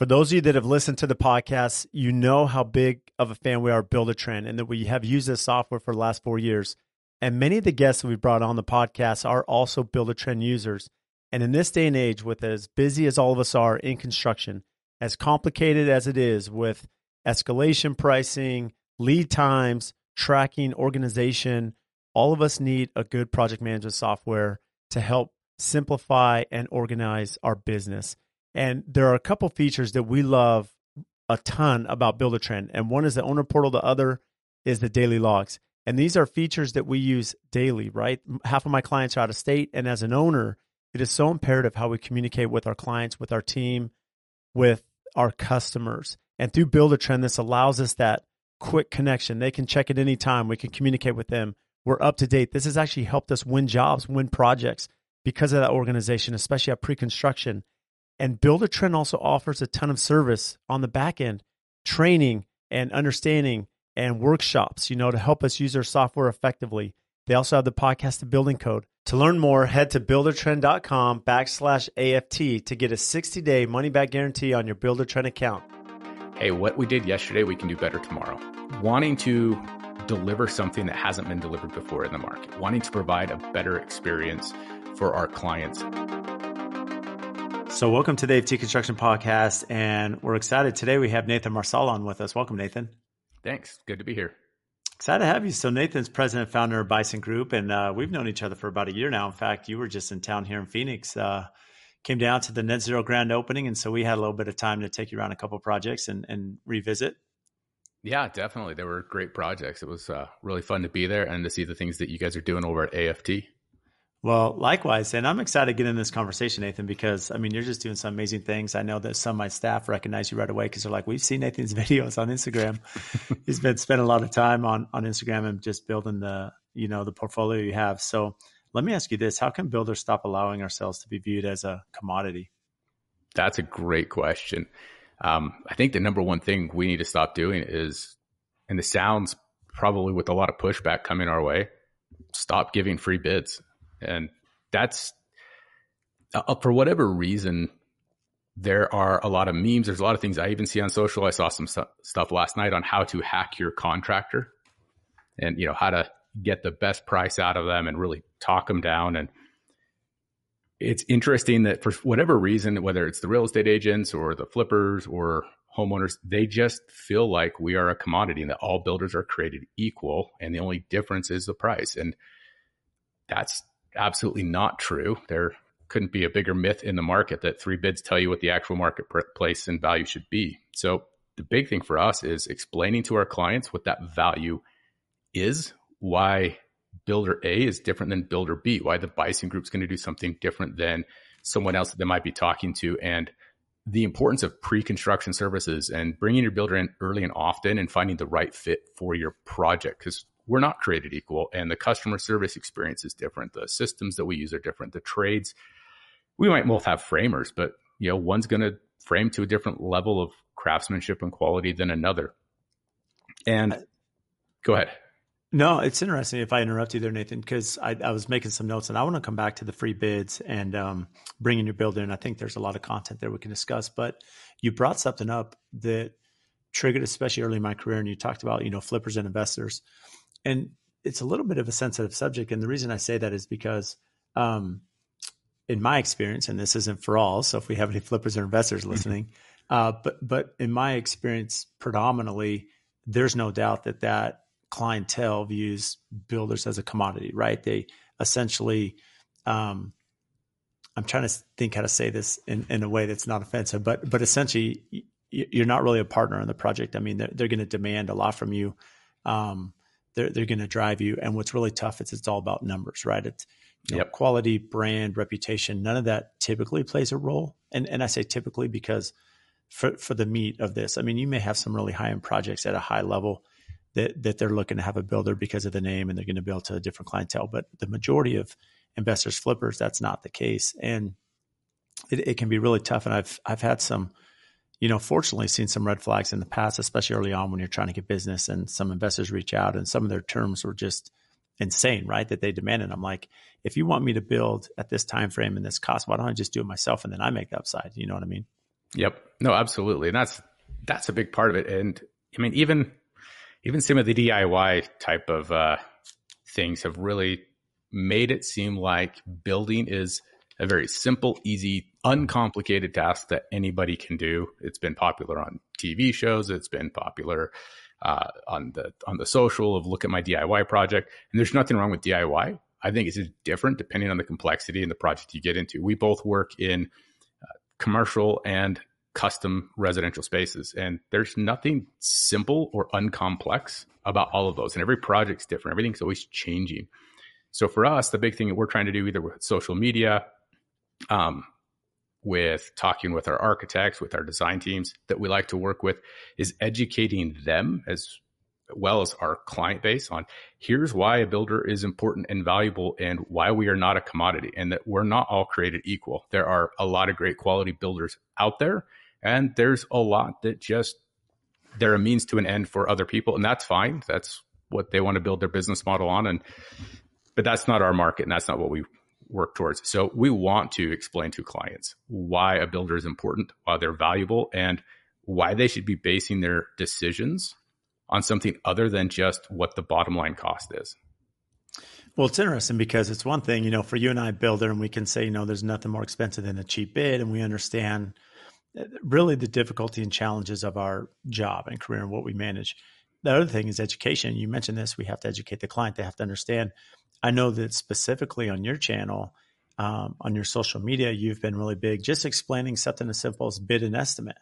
For those of you that have listened to the podcast, you know how big of a fan we are of Trend and that we have used this software for the last four years. And many of the guests that we brought on the podcast are also Buildertrend users. And in this day and age, with as busy as all of us are in construction, as complicated as it is with escalation pricing, lead times, tracking, organization, all of us need a good project management software to help simplify and organize our business. And there are a couple features that we love a ton about Buildertrend. And one is the owner portal, the other is the daily logs. And these are features that we use daily, right? Half of my clients are out of state. And as an owner, it is so imperative how we communicate with our clients, with our team, with our customers. And through Buildertrend, this allows us that quick connection. They can check at any time. We can communicate with them. We're up to date. This has actually helped us win jobs, win projects because of that organization, especially at pre construction. And Buildertrend also offers a ton of service on the back end, training and understanding and workshops, you know, to help us use our software effectively. They also have the podcast, The Building Code. To learn more, head to buildertrend.com backslash AFT to get a 60 day money back guarantee on your Buildertrend account. Hey, what we did yesterday, we can do better tomorrow. Wanting to deliver something that hasn't been delivered before in the market, wanting to provide a better experience for our clients. So, welcome to the AFT Construction Podcast, and we're excited. Today we have Nathan Marsal on with us. Welcome, Nathan. Thanks. Good to be here. Excited to have you. So, Nathan's president and founder of Bison Group, and uh, we've known each other for about a year now. In fact, you were just in town here in Phoenix. Uh, came down to the Net Zero grand opening, and so we had a little bit of time to take you around a couple projects and, and revisit. Yeah, definitely. They were great projects. It was uh, really fun to be there and to see the things that you guys are doing over at AFT. Well, likewise. And I'm excited to get in this conversation, Nathan, because I mean, you're just doing some amazing things. I know that some of my staff recognize you right away because they're like, we've seen Nathan's videos on Instagram. He's been spending a lot of time on, on Instagram and just building the, you know, the portfolio you have. So let me ask you this. How can builders stop allowing ourselves to be viewed as a commodity? That's a great question. Um, I think the number one thing we need to stop doing is, and it sounds probably with a lot of pushback coming our way, stop giving free bids and that's uh, for whatever reason there are a lot of memes. There's a lot of things i even see on social. I saw some st- stuff last night on how to hack your contractor and you know how to get the best price out of them and really talk them down. And it's interesting that for whatever reason whether it's the real estate agents or the flippers or homeowners they just feel like we are a commodity and that all builders are created equal and the only difference is the price. And that's absolutely not true. There couldn't be a bigger myth in the market that three bids tell you what the actual marketplace and value should be. So the big thing for us is explaining to our clients what that value is, why builder A is different than builder B, why the Bison Group is going to do something different than someone else that they might be talking to, and the importance of pre-construction services and bringing your builder in early and often and finding the right fit for your project because we're not created equal and the customer service experience is different. The systems that we use are different. The trades we might both have framers but you know one's going to frame to a different level of craftsmanship and quality than another. And go ahead. No it's interesting if i interrupt you there nathan because I, I, was making some notes and i want to come back to the free bids and um, bringing your builder in. I think there's a lot of content there we can discuss but you brought something up that triggered especially early in my career and you talked about you know flippers and investors and it's a little bit of a sensitive subject. And the reason I say that is because, um, in my experience, and this isn't for all, so if we have any flippers or investors mm-hmm. listening, uh, but but in my experience, predominantly, there's no doubt that that clientele views builders as a commodity, right? They essentially, um, I'm trying to think how to say this in, in a way that's not offensive, but but essentially, you're not really a partner in the project. I mean, they're, they're going to demand a lot from you. Um, they're they're going to drive you. And what's really tough is it's all about numbers, right? It's you know, yep. quality, brand, reputation. None of that typically plays a role. And and I say typically because for for the meat of this, I mean, you may have some really high end projects at a high level that that they're looking to have a builder because of the name and they're going to build to a different clientele. But the majority of investors flippers, that's not the case, and it, it can be really tough. And I've I've had some you know, fortunately seen some red flags in the past, especially early on when you're trying to get business and some investors reach out and some of their terms were just insane, right? That they demanded. I'm like, if you want me to build at this time frame and this cost, why don't I just do it myself and then I make the upside? You know what I mean? Yep. No, absolutely. And that's that's a big part of it. And I mean, even even some of the DIY type of uh, things have really made it seem like building is a very simple, easy, uncomplicated task that anybody can do. It's been popular on TV shows. It's been popular uh, on the on the social of look at my DIY project. And there's nothing wrong with DIY. I think it's different depending on the complexity and the project you get into. We both work in uh, commercial and custom residential spaces, and there's nothing simple or uncomplex about all of those. And every project's different. Everything's always changing. So for us, the big thing that we're trying to do, either with social media, um, with talking with our architects, with our design teams that we like to work with, is educating them as well as our client base on here's why a builder is important and valuable and why we are not a commodity and that we're not all created equal. There are a lot of great quality builders out there, and there's a lot that just they're a means to an end for other people, and that's fine. That's what they want to build their business model on. And but that's not our market and that's not what we work towards. So we want to explain to clients why a builder is important, why they're valuable, and why they should be basing their decisions on something other than just what the bottom line cost is. Well, it's interesting because it's one thing, you know, for you and I, builder, and we can say, you know, there's nothing more expensive than a cheap bid, and we understand uh, really the difficulty and challenges of our job and career and what we manage. The other thing is education. You mentioned this. We have to educate the client. They have to understand I know that specifically on your channel, um, on your social media, you've been really big just explaining something as simple as bid and estimate,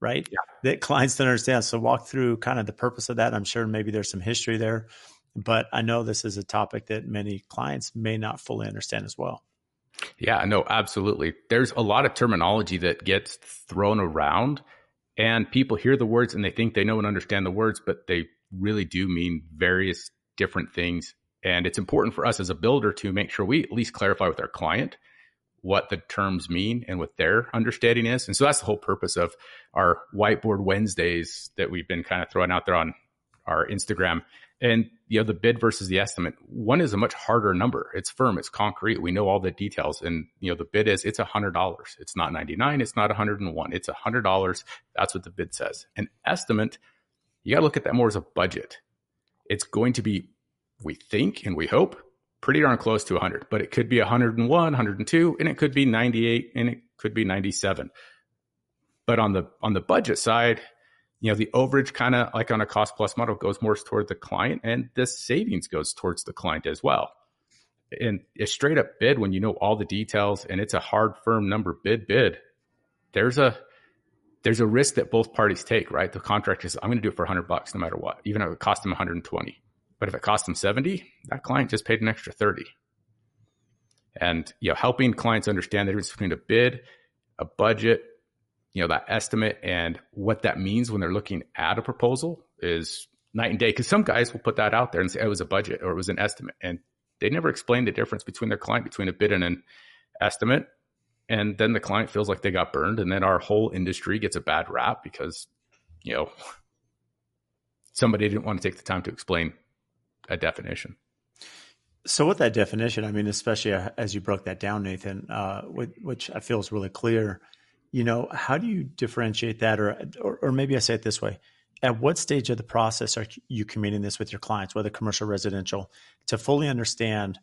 right? Yeah. That clients don't understand. So walk through kind of the purpose of that. I'm sure maybe there's some history there, but I know this is a topic that many clients may not fully understand as well. Yeah, no, absolutely. There's a lot of terminology that gets thrown around and people hear the words and they think they know and understand the words, but they really do mean various different things and it's important for us as a builder to make sure we at least clarify with our client what the terms mean and what their understanding is. And so that's the whole purpose of our whiteboard Wednesdays that we've been kind of throwing out there on our Instagram. And you know, the bid versus the estimate, one is a much harder number. It's firm, it's concrete. We know all the details. And you know, the bid is it's a hundred dollars. It's not 99, it's not 101. It's a hundred dollars. That's what the bid says. An estimate, you gotta look at that more as a budget. It's going to be we think and we hope pretty darn close to 100, but it could be 101, 102, and it could be 98, and it could be 97. But on the on the budget side, you know, the overage kind of like on a cost plus model goes more toward the client, and the savings goes towards the client as well. And a straight up bid when you know all the details and it's a hard firm number bid bid, there's a there's a risk that both parties take, right? The contractor says, I'm going to do it for 100 bucks no matter what, even if it costs them 120. But if it cost them 70, that client just paid an extra 30. And you know, helping clients understand the difference between a bid, a budget, you know, that estimate and what that means when they're looking at a proposal is night and day. Because some guys will put that out there and say it was a budget or it was an estimate. And they never explain the difference between their client, between a bid and an estimate. And then the client feels like they got burned. And then our whole industry gets a bad rap because, you know, somebody didn't want to take the time to explain a definition. So, with that definition, I mean, especially as you broke that down, Nathan, uh, which I feel is really clear, you know, how do you differentiate that, or, or, or maybe I say it this way: At what stage of the process are you communicating this with your clients, whether commercial, residential, to fully understand,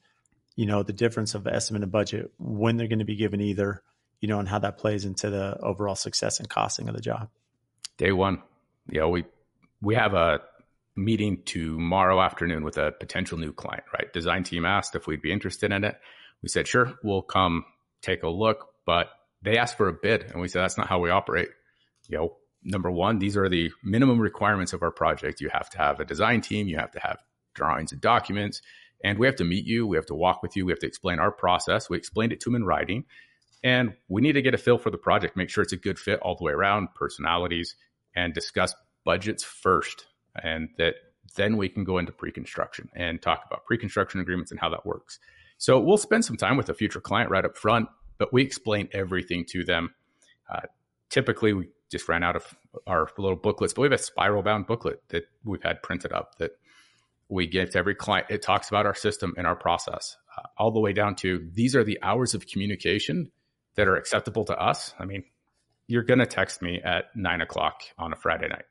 you know, the difference of estimate and budget when they're going to be given either, you know, and how that plays into the overall success and costing of the job? Day one, yeah, we we have a meeting tomorrow afternoon with a potential new client, right? Design team asked if we'd be interested in it. We said, sure, we'll come take a look, but they asked for a bid and we said, that's not how we operate. You know, number one, these are the minimum requirements of our project. You have to have a design team, you have to have drawings and documents, and we have to meet you, we have to walk with you, we have to explain our process. We explained it to them in writing, and we need to get a feel for the project, make sure it's a good fit all the way around, personalities, and discuss budgets first and that then we can go into pre-construction and talk about pre-construction agreements and how that works. So we'll spend some time with a future client right up front, but we explain everything to them. Uh, typically, we just ran out of our little booklets, but we have a spiral bound booklet that we've had printed up that we give to every client. It talks about our system and our process, uh, all the way down to these are the hours of communication that are acceptable to us. I mean, you're going to text me at nine o'clock on a Friday night.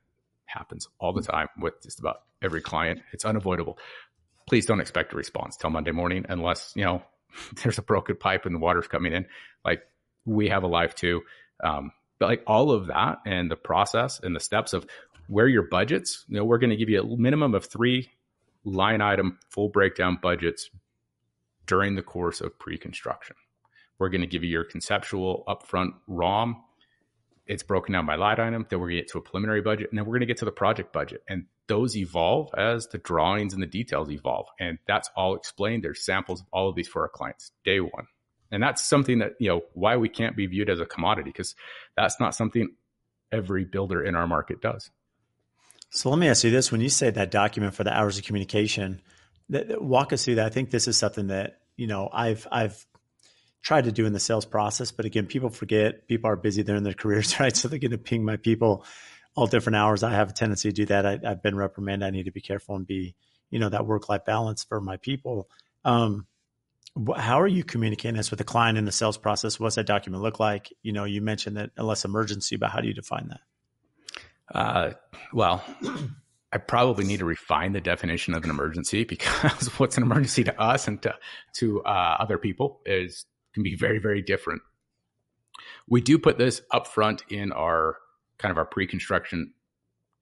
Happens all the time with just about every client. It's unavoidable. Please don't expect a response till Monday morning unless, you know, there's a broken pipe and the water's coming in. Like we have a life too. Um, but like all of that and the process and the steps of where your budgets, you know, we're going to give you a minimum of three line item full breakdown budgets during the course of pre-construction. We're going to give you your conceptual upfront ROM. It's broken down by line item. Then we're going to get to a preliminary budget, and then we're going to get to the project budget. And those evolve as the drawings and the details evolve. And that's all explained. There's samples of all of these for our clients day one. And that's something that, you know, why we can't be viewed as a commodity, because that's not something every builder in our market does. So let me ask you this: When you say that document for the hours of communication, that, walk us through that. I think this is something that you know I've I've tried to do in the sales process, but again, people forget. People are busy; they're in their careers, right? So they're going to ping my people all different hours. I have a tendency to do that. I, have been reprimanded. I need to be careful and be you know that work life balance for my people. Um, how are you communicating this with the client in the sales process? What's that document look like? You know, you mentioned that unless emergency, but how do you define that? Uh, well, I probably need to refine the definition of an emergency because what's an emergency to us and to to uh, other people is can be very very different. We do put this up front in our kind of our pre-construction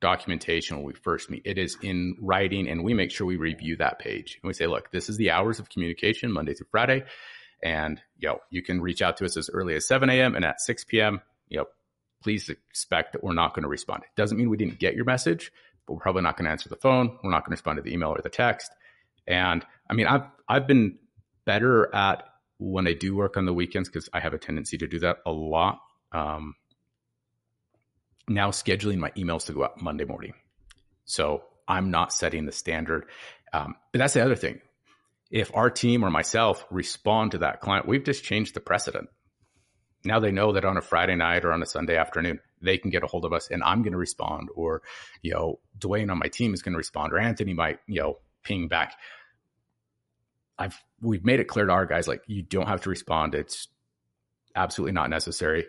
documentation when we first meet. It is in writing, and we make sure we review that page and we say, look, this is the hours of communication Monday through Friday, and you know you can reach out to us as early as 7 a.m. and at 6 p.m. You know, please expect that we're not going to respond. It doesn't mean we didn't get your message, but we're probably not going to answer the phone. We're not going to respond to the email or the text. And I mean, I've I've been better at when I do work on the weekends because I have a tendency to do that a lot. Um, now scheduling my emails to go out Monday morning, so I'm not setting the standard. Um, but that's the other thing. If our team or myself respond to that client, we've just changed the precedent now they know that on a Friday night or on a Sunday afternoon, they can get a hold of us and I'm going to respond. Or, you know, Dwayne on my team is going to respond or Anthony might, you know, ping back. I've, we've made it clear to our guys, like, you don't have to respond. It's absolutely not necessary.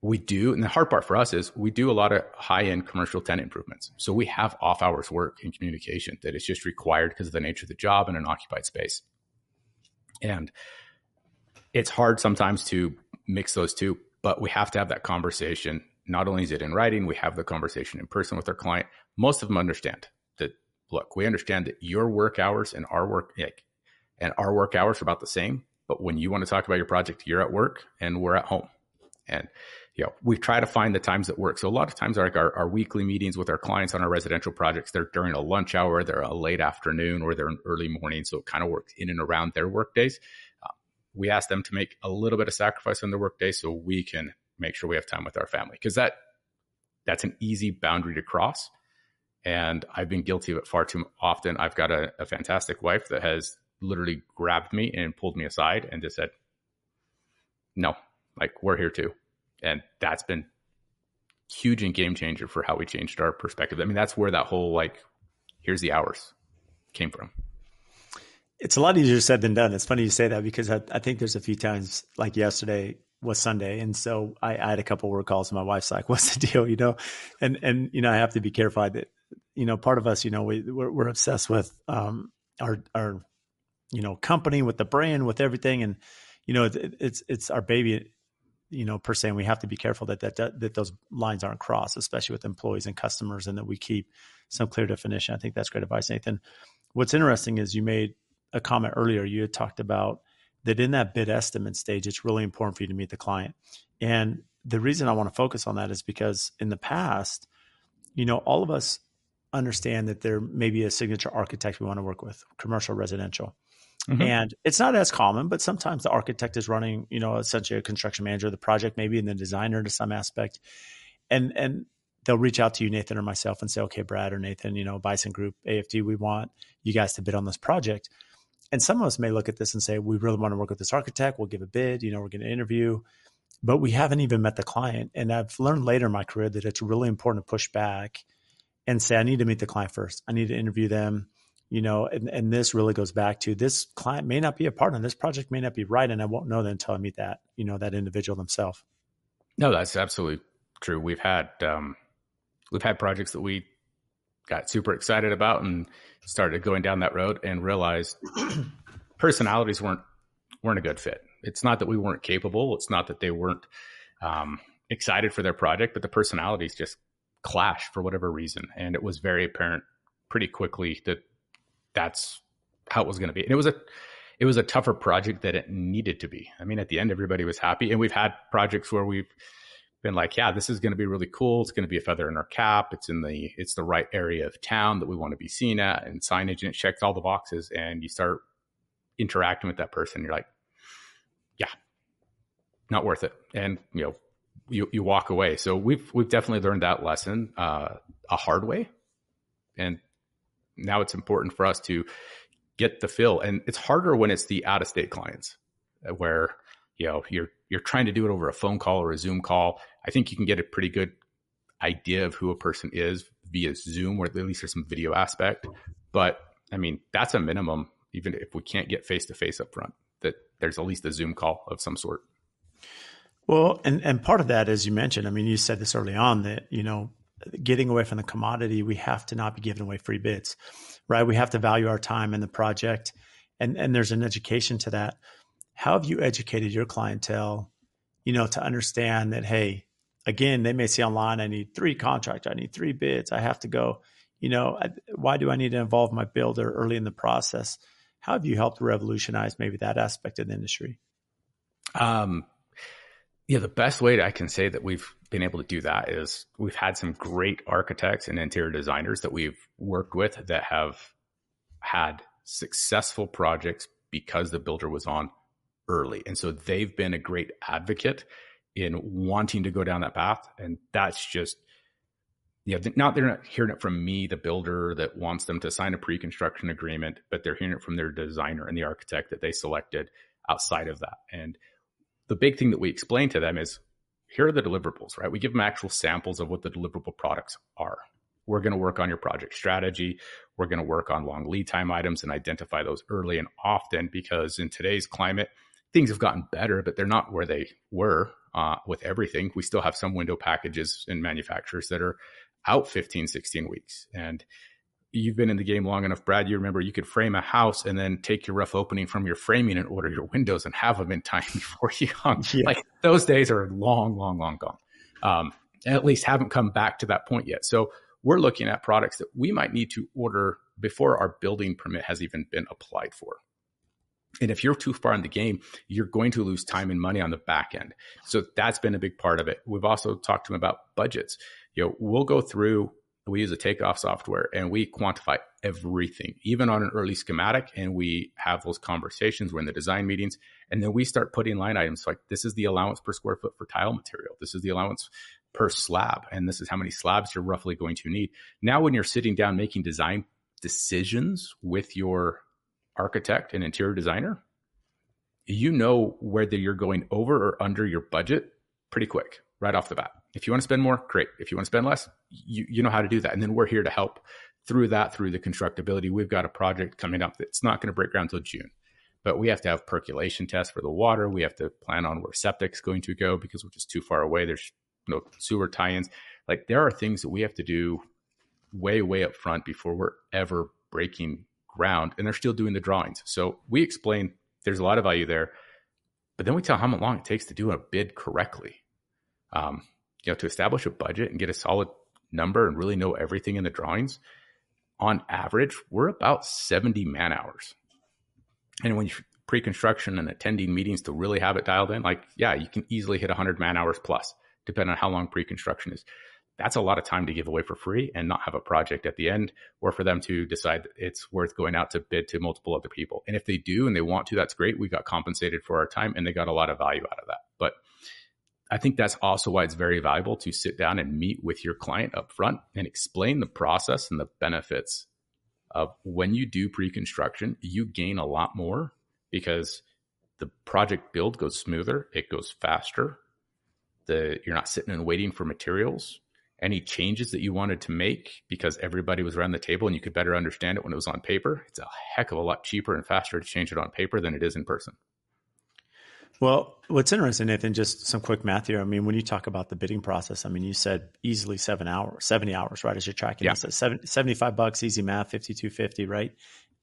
We do. And the hard part for us is we do a lot of high end commercial tenant improvements. So we have off hours work and communication that is just required because of the nature of the job in an occupied space. And it's hard sometimes to mix those two, but we have to have that conversation. Not only is it in writing, we have the conversation in person with our client. Most of them understand that, look, we understand that your work hours and our work, like, and our work hours are about the same. But when you want to talk about your project, you're at work and we're at home. And, you know, we try to find the times that work. So a lot of times, like our, our weekly meetings with our clients on our residential projects, they're during a lunch hour, they're a late afternoon, or they're an early morning. So it kind of works in and around their work days uh, we ask them to make a little bit of sacrifice on their workday so we can make sure we have time with our family because that that's an easy boundary to cross and i've been guilty of it far too often i've got a, a fantastic wife that has literally grabbed me and pulled me aside and just said no like we're here too and that's been huge and game changer for how we changed our perspective i mean that's where that whole like here's the hours came from it's a lot easier said than done. It's funny you say that because I, I think there's a few times, like yesterday was Sunday, and so I, I, had a couple work calls, and my wife's like, "What's the deal?" You know, and and you know I have to be careful that you know part of us, you know, we we're, we're obsessed with um, our our you know company, with the brand, with everything, and you know it, it's it's our baby, you know per se, and we have to be careful that that that, that those lines aren't crossed, especially with employees and customers, and that we keep some clear definition. I think that's great advice, Nathan. What's interesting is you made a comment earlier. You had talked about that in that bid estimate stage, it's really important for you to meet the client. And the reason I want to focus on that is because in the past, you know, all of us understand that there may be a signature architect we want to work with, commercial, residential. Mm-hmm. And it's not as common, but sometimes the architect is running, you know, essentially a construction manager of the project, maybe and the designer to some aspect. And and they'll reach out to you, Nathan or myself, and say, okay, Brad or Nathan, you know, Bison Group, AFT, we want you guys to bid on this project. And some of us may look at this and say, we really want to work with this architect. We'll give a bid, you know, we're going to interview, but we haven't even met the client. And I've learned later in my career that it's really important to push back and say, I need to meet the client first. I need to interview them, you know, and, and this really goes back to this client may not be a partner. This project may not be right. And I won't know that until I meet that, you know, that individual themselves. No, that's absolutely true. We've had um, we've had projects that we got super excited about and started going down that road and realized personalities weren't weren't a good fit. It's not that we weren't capable. It's not that they weren't um, excited for their project, but the personalities just clashed for whatever reason, and it was very apparent pretty quickly that that's how it was going to be. And it was a it was a tougher project that it needed to be. I mean, at the end, everybody was happy, and we've had projects where we've been like, yeah, this is going to be really cool. It's going to be a feather in our cap. It's in the it's the right area of town that we want to be seen at, and signage, and it checks all the boxes. And you start interacting with that person, you're like, yeah, not worth it. And you know, you you walk away. So we've we've definitely learned that lesson uh, a hard way, and now it's important for us to get the fill. And it's harder when it's the out of state clients uh, where you know you're you're trying to do it over a phone call or a Zoom call. I think you can get a pretty good idea of who a person is via Zoom, or at least there's some video aspect. But I mean, that's a minimum, even if we can't get face to face up front, that there's at least a Zoom call of some sort. Well, and, and part of that, as you mentioned, I mean, you said this early on that, you know, getting away from the commodity, we have to not be giving away free bids, right? We have to value our time in the project. And, and there's an education to that. How have you educated your clientele, you know, to understand that, hey, again, they may see online, I need three contracts, I need three bids, I have to go, you know, I, why do I need to involve my builder early in the process? How have you helped revolutionize maybe that aspect of the industry? Um, yeah, the best way I can say that we've been able to do that is we've had some great architects and interior designers that we've worked with that have had successful projects because the builder was on early. And so they've been a great advocate in wanting to go down that path. And that's just, yeah, not they're not hearing it from me, the builder that wants them to sign a pre construction agreement, but they're hearing it from their designer and the architect that they selected outside of that. And the big thing that we explain to them is here are the deliverables, right? We give them actual samples of what the deliverable products are. We're going to work on your project strategy. We're going to work on long lead time items and identify those early and often because in today's climate, things have gotten better, but they're not where they were uh, with everything. We still have some window packages and manufacturers that are out 15, 16 weeks. And you've been in the game long enough, Brad. You remember you could frame a house and then take your rough opening from your framing and order your windows and have them in time before you hung. Yeah. Like those days are long, long, long gone. Um, at least haven't come back to that point yet. So we're looking at products that we might need to order before our building permit has even been applied for. And if you're too far in the game, you're going to lose time and money on the back end. So that's been a big part of it. We've also talked to them about budgets. You know, we'll go through we use a takeoff software and we quantify everything, even on an early schematic. And we have those conversations. We're in the design meetings. And then we start putting line items like this is the allowance per square foot for tile material. This is the allowance per slab. And this is how many slabs you're roughly going to need. Now, when you're sitting down making design decisions with your architect and interior designer, you know whether you're going over or under your budget pretty quick right off the bat. If you want to spend more, great. If you want to spend less, you, you know how to do that. And then we're here to help through that, through the constructability. We've got a project coming up that's not going to break ground until June, but we have to have percolation tests for the water. We have to plan on where septic's going to go because we're just too far away. There's no sewer tie-ins. Like there are things that we have to do way, way up front before we're ever breaking ground. And they're still doing the drawings. So we explain there's a lot of value there, but then we tell how long it takes to do a bid correctly. Um, you know, to establish a budget and get a solid number and really know everything in the drawings, on average, we're about 70 man hours. And when you pre-construction and attending meetings to really have it dialed in, like, yeah, you can easily hit 100 man hours plus, depending on how long pre-construction is. That's a lot of time to give away for free and not have a project at the end, or for them to decide it's worth going out to bid to multiple other people. And if they do and they want to, that's great. We got compensated for our time and they got a lot of value out of that. But I think that's also why it's very valuable to sit down and meet with your client up front and explain the process and the benefits of when you do pre-construction, you gain a lot more because the project build goes smoother, it goes faster. The you're not sitting and waiting for materials. Any changes that you wanted to make because everybody was around the table and you could better understand it when it was on paper, it's a heck of a lot cheaper and faster to change it on paper than it is in person. Well, what's interesting, Nathan, just some quick math here. I mean, when you talk about the bidding process, I mean, you said easily seven hours, 70 hours, right? As you're tracking yeah. this, 75 bucks, easy math, 5250, right?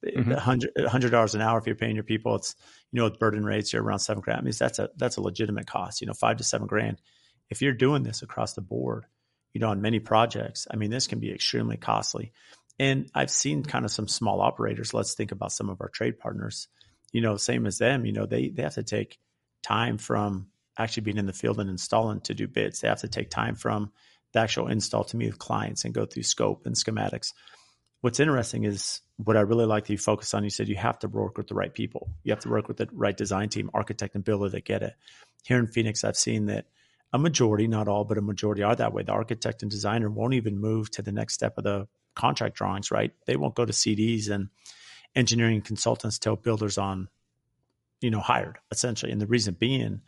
Mm-hmm. 100 dollars an hour if you're paying your people it's you know with burden rates you're around seven grand I mean, that's a that's a legitimate cost you know five to seven grand if you're doing this across the board you know on many projects i mean this can be extremely costly and i've seen kind of some small operators let's think about some of our trade partners you know same as them you know they they have to take time from actually being in the field and installing to do bids. They have to take time from the actual install to meet with clients and go through scope and schematics. What's interesting is what I really like that you focus on. You said you have to work with the right people. You have to work with the right design team, architect, and builder that get it. Here in Phoenix, I've seen that a majority, not all, but a majority are that way. The architect and designer won't even move to the next step of the contract drawings, right? They won't go to CDs and engineering consultants tell builders on you know, hired essentially. And the reason being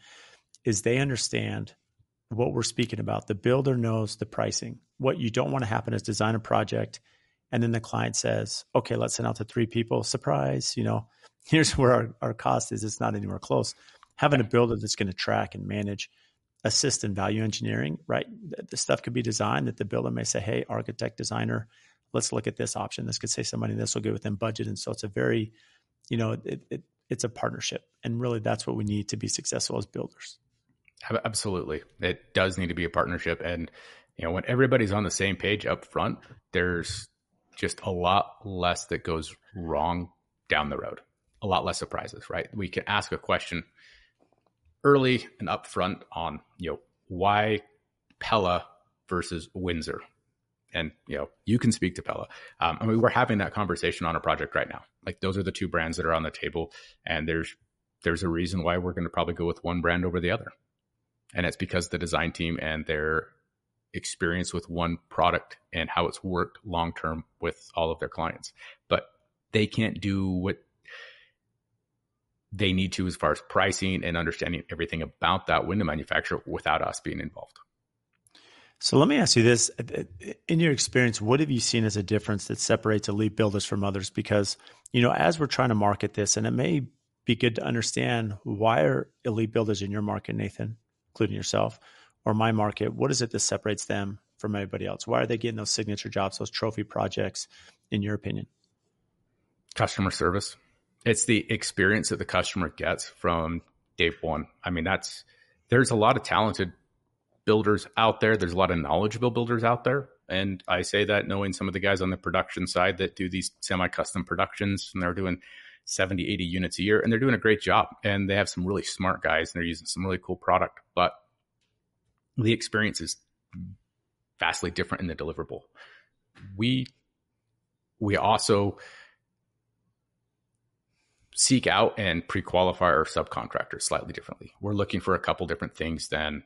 is they understand what we're speaking about. The builder knows the pricing. What you don't want to happen is design a project and then the client says, okay, let's send out to three people. Surprise, you know, here's where our, our cost is. It's not anywhere close. Having a builder that's going to track and manage, assist in value engineering, right? The, stuff could be designed that the builder may say, hey, architect, designer, let's look at this option. This could say some money. This will go within budget. And so it's a very, you know, it, it, it's a partnership. And really, that's what we need to be successful as builders. Absolutely. It does need to be a partnership. And, you know, when everybody's on the same page up front, there's just a lot less that goes wrong down the road, a lot less surprises, right? We can ask a question early and upfront on, you know, why Pella versus Windsor? And you know you can speak to Pella. Um, I mean, we're having that conversation on a project right now. Like those are the two brands that are on the table, and there's there's a reason why we're going to probably go with one brand over the other, and it's because the design team and their experience with one product and how it's worked long term with all of their clients. But they can't do what they need to as far as pricing and understanding everything about that window manufacturer without us being involved. So let me ask you this. Uh, in your experience, what have you seen as a difference that separates elite builders from others? Because, you know, as we're trying to market this, and it may be good to understand why are elite builders in your market, Nathan, including yourself, or my market, what is it that separates them from everybody else? Why are they getting those signature jobs, those trophy projects, in your opinion? Customer service. It's the experience that the customer gets from day one. I mean, that's there's a lot of talented builders out there. There's a lot of knowledgeable builders out there. And I say that knowing some of the guys on the production side that do these semi custom productions and they're doing 70, 80 units a year and they're doing a great job. And they have some really smart guys and they're using some really cool product. But the experience is vastly different in the deliverable. We we also seek out and pre-qualify our subcontractors slightly differently. We're looking for a couple different things than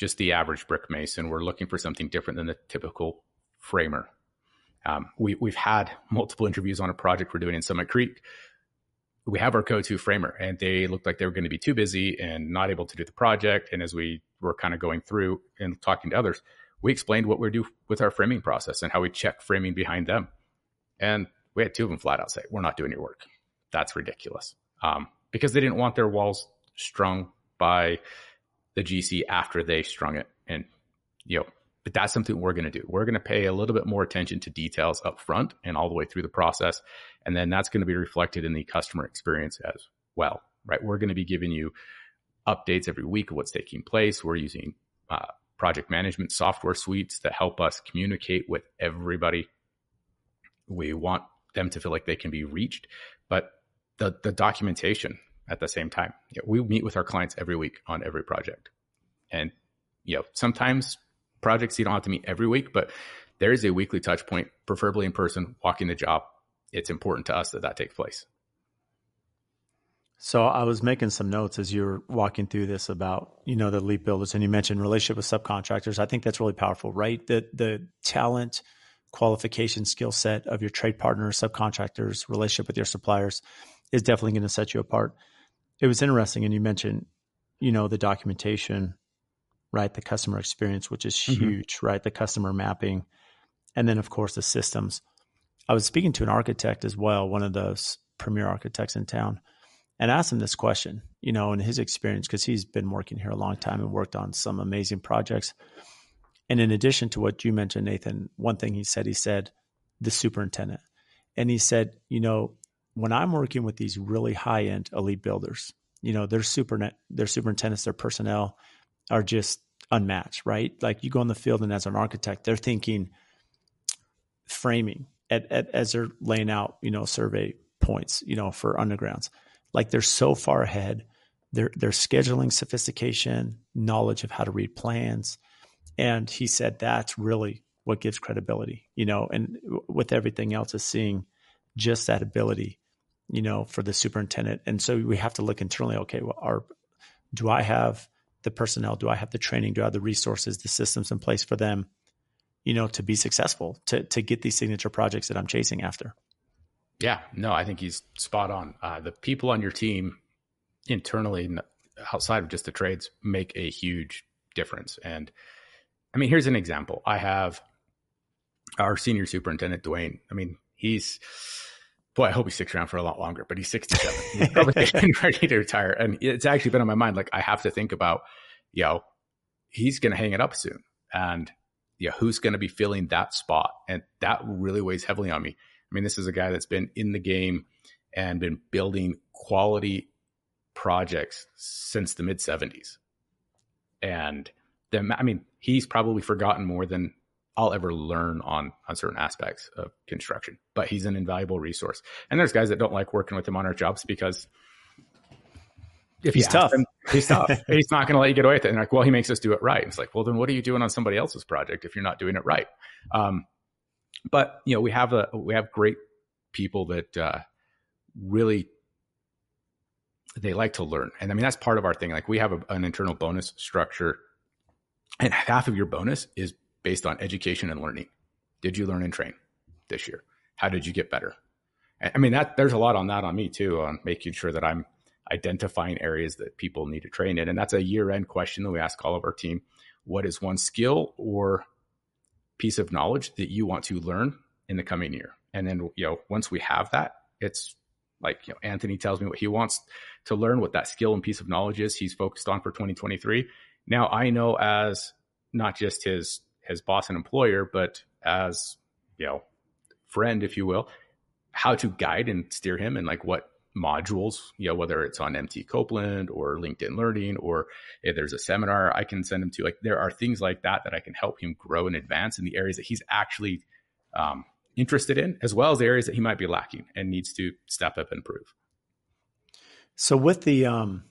just the average brick mason. We're looking for something different than the typical framer. Um, we, we've had multiple interviews on a project we're doing in Summit Creek. We have our go-to framer, and they looked like they were going to be too busy and not able to do the project. And as we were kind of going through and talking to others, we explained what we do with our framing process and how we check framing behind them. And we had two of them flat out say, "We're not doing your work. That's ridiculous," um, because they didn't want their walls strung by the GC after they strung it. And, you know, but that's something we're going to do. We're going to pay a little bit more attention to details up front and all the way through the process. And then that's going to be reflected in the customer experience as well, right? We're going to be giving you updates every week of what's taking place. We're using uh, project management software suites that help us communicate with everybody. We want them to feel like they can be reached, but the, the documentation at the same time. You know, we meet with our clients every week on every project. And, you know, sometimes projects you don't have to meet every week, but there is a weekly touch point, preferably in person, walking the job. It's important to us that that takes place. So I was making some notes as you were walking through this about, you know, the leap builders and you mentioned relationship with subcontractors. I think that's really powerful, right? The the talent, qualification, skill set of your trade partners, subcontractors, relationship with your suppliers is definitely going to set you apart it was interesting, and you mentioned, you know, the documentation, right? The customer experience, which is mm-hmm. huge, mm-hmm. right? The customer mapping, and then of course the systems. I was speaking to an architect as well, one of those premier architects in town, and asked him this question. you know, in his experience, because he's been working here a long time and worked on some amazing projects. And in addition to what you mentioned, Nathan, one thing he said, he said, the superintendent. And he said, you know, when I'm working with these really high end elite builders, you know, their super their superintendents, their personnel are just unmatched, right? Like you go in the field and as an architect, they're thinking framing at, at, as they're laying out, you know, survey points, you know, for undergrounds. Like they're so far ahead. They're they're scheduling sophistication, knowledge of how to read plans. And he said that's really what gives credibility, you know, and with everything else is seeing just that ability, you know, for the superintendent. And so we have to look internally, okay, well, are do I have the personnel? Do I have the training? Do I have the resources, the systems in place for them, you know, to be successful, to to get these signature projects that I'm chasing after? Yeah, no, I think he's spot on. Uh, the people on your team internally, and outside of just the trades, make a huge difference. And I mean, here's an example. I have our senior superintendent, Dwayne. I mean, he's boy, I hope he sticks around for a lot longer, but he's 67. He's probably getting ready to retire. And it's actually been on my mind. Like, I have to think about, you know, he's going to hang it up soon. And, yeah, who's going to be filling that spot? And that really weighs heavily on me. I mean, this is a guy that's been in the game and been building quality projects since the mid 70s. And the, I mean, he's probably forgotten more than I'll ever learn on on certain aspects of construction. But he's an invaluable resource. And there's guys that don't like working with him on our jobs because if he's tough, him, he's tough. he's not going to let you get away with it. And like, well, he makes us do it right. And it's like, well, then what are you doing on somebody else's project if you're not doing it right? Um, but you know, we have a we have great people that uh, really they like to learn, and I mean that's part of our thing. Like we have a, an internal bonus structure, and half of your bonus is based on education and learning. Did you learn and train this year? How did you get better? I mean that there's a lot on that on me too on making sure that I'm identifying areas that people need to train in, and that's a year end question that we ask all of our team. What is one skill or piece of knowledge that you want to learn in the coming year. And then, you know, once we have that, it's like, you know, Anthony tells me what he wants to learn, what that skill and piece of knowledge is he's focused on for 2023. Now I know as not just his, his boss and employer, but as, you know, friend, if you will, how to guide and steer him and like what modules, you know, whether it's on MT Copeland or LinkedIn Learning, or if there's a seminar I can send him to. Like there are things like that that I can help him grow and advance in the areas that he's actually um, interested in, as well as areas that he might be lacking and needs to step up and improve. So with the um,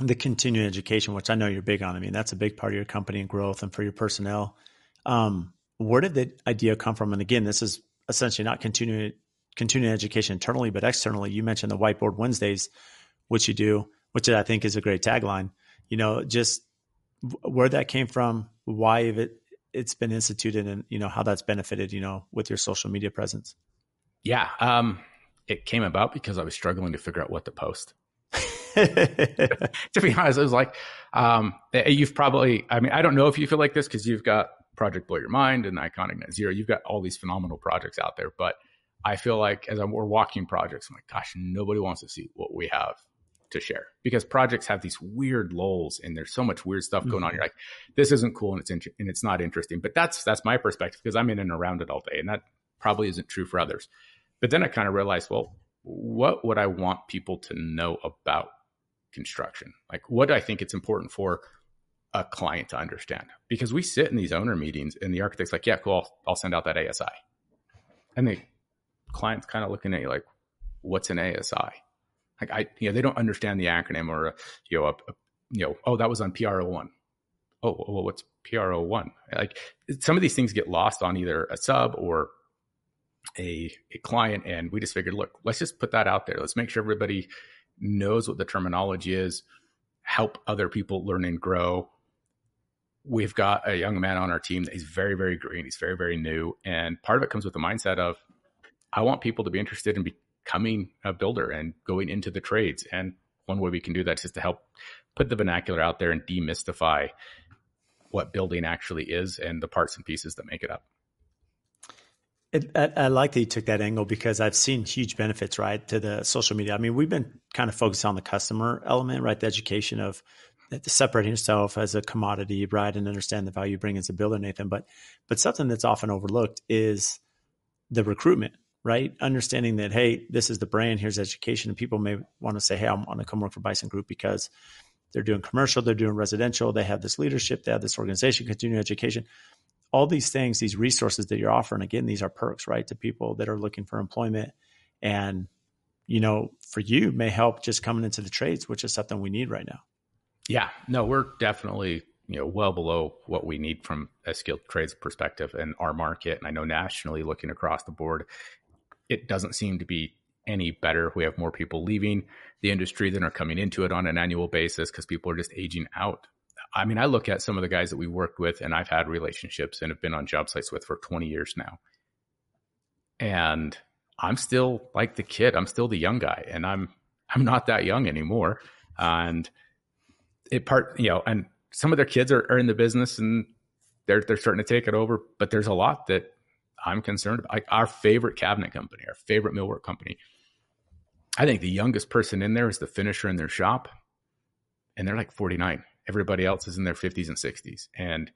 the continuing education, which I know you're big on, I mean that's a big part of your company and growth and for your personnel. Um, where did the idea come from? And again, this is essentially not continuing continuing education internally, but externally. You mentioned the Whiteboard Wednesdays, which you do, which I think is a great tagline. You know, just where that came from, why it it's been instituted, and you know how that's benefited. You know, with your social media presence. Yeah, um, it came about because I was struggling to figure out what to post. to be honest, it was like um, eh, you've probably. I mean, I don't know if you feel like this because you've got Project Blow Your Mind and Iconic Net Zero. You've got all these phenomenal projects out there, but I feel like as I'm, we're walking projects, I'm like, gosh, nobody wants to see what we have to share because projects have these weird lulls and there's so much weird stuff going mm-hmm. on. You're like, this isn't cool and it's in- and it's not interesting. But that's that's my perspective because I'm in and around it all day, and that probably isn't true for others. But then I kind of realized, well, what would I want people to know about construction? Like, what do I think it's important for a client to understand? Because we sit in these owner meetings, and the architect's like, yeah, cool, I'll, I'll send out that ASI, and the clients kind of looking at you like, what's an ASI? Like I, you know, they don't understand the acronym or, you know, a, a, you know, oh, that was on PRO oh one. Oh, well, what's PRO oh one? Like some of these things get lost on either a sub or a, a client. And we just figured, look, let's just put that out there. Let's make sure everybody knows what the terminology is, help other people learn and grow. We've got a young man on our team that he's very, very green. He's very, very new. And part of it comes with the mindset of I want people to be interested in becoming a builder and going into the trades. And one way we can do that is to help put the vernacular out there and demystify what building actually is and the parts and pieces that make it up. I, I, like that you took that angle because I've seen huge benefits, right, to the social media. I mean, we've been kind of focused on the customer element, right, the education of separating yourself as a commodity, right, and understand the value you bring as a builder, Nathan. But but something that's often overlooked is the recruitment, right? Understanding that hey, this is the brand, here's education, and people may want to say, hey, I want to come work for Bison Group because they're doing commercial, they're doing residential, they have this leadership, they have this organization, continuing education. All these things, these resources that you're offering, again, these are perks, right, to people that are looking for employment. And, you know, for you may help just coming into the trades, which is something we need right now. Yeah, no, we're definitely you know well below what we need from a skilled trades perspective in our market. And i know nationally looking across the board it doesn't seem to be any better. We have more people leaving the industry than are coming into it on an annual basis because people are just aging out. I mean i look at some of the guys that we worked with and i've had relationships and have been on job sites with for 20 years now. And i'm still like the kid. I'm still the young guy and i'm i'm not that young anymore. And it part you know and some of their kids are, are in the business and they're they're starting to take it over but there's a lot that i'm concerned about. Like our favorite cabinet company our favorite millwork company i think the youngest person in there is the finisher in their shop and they're like 49 everybody else is in their 50s and 60s and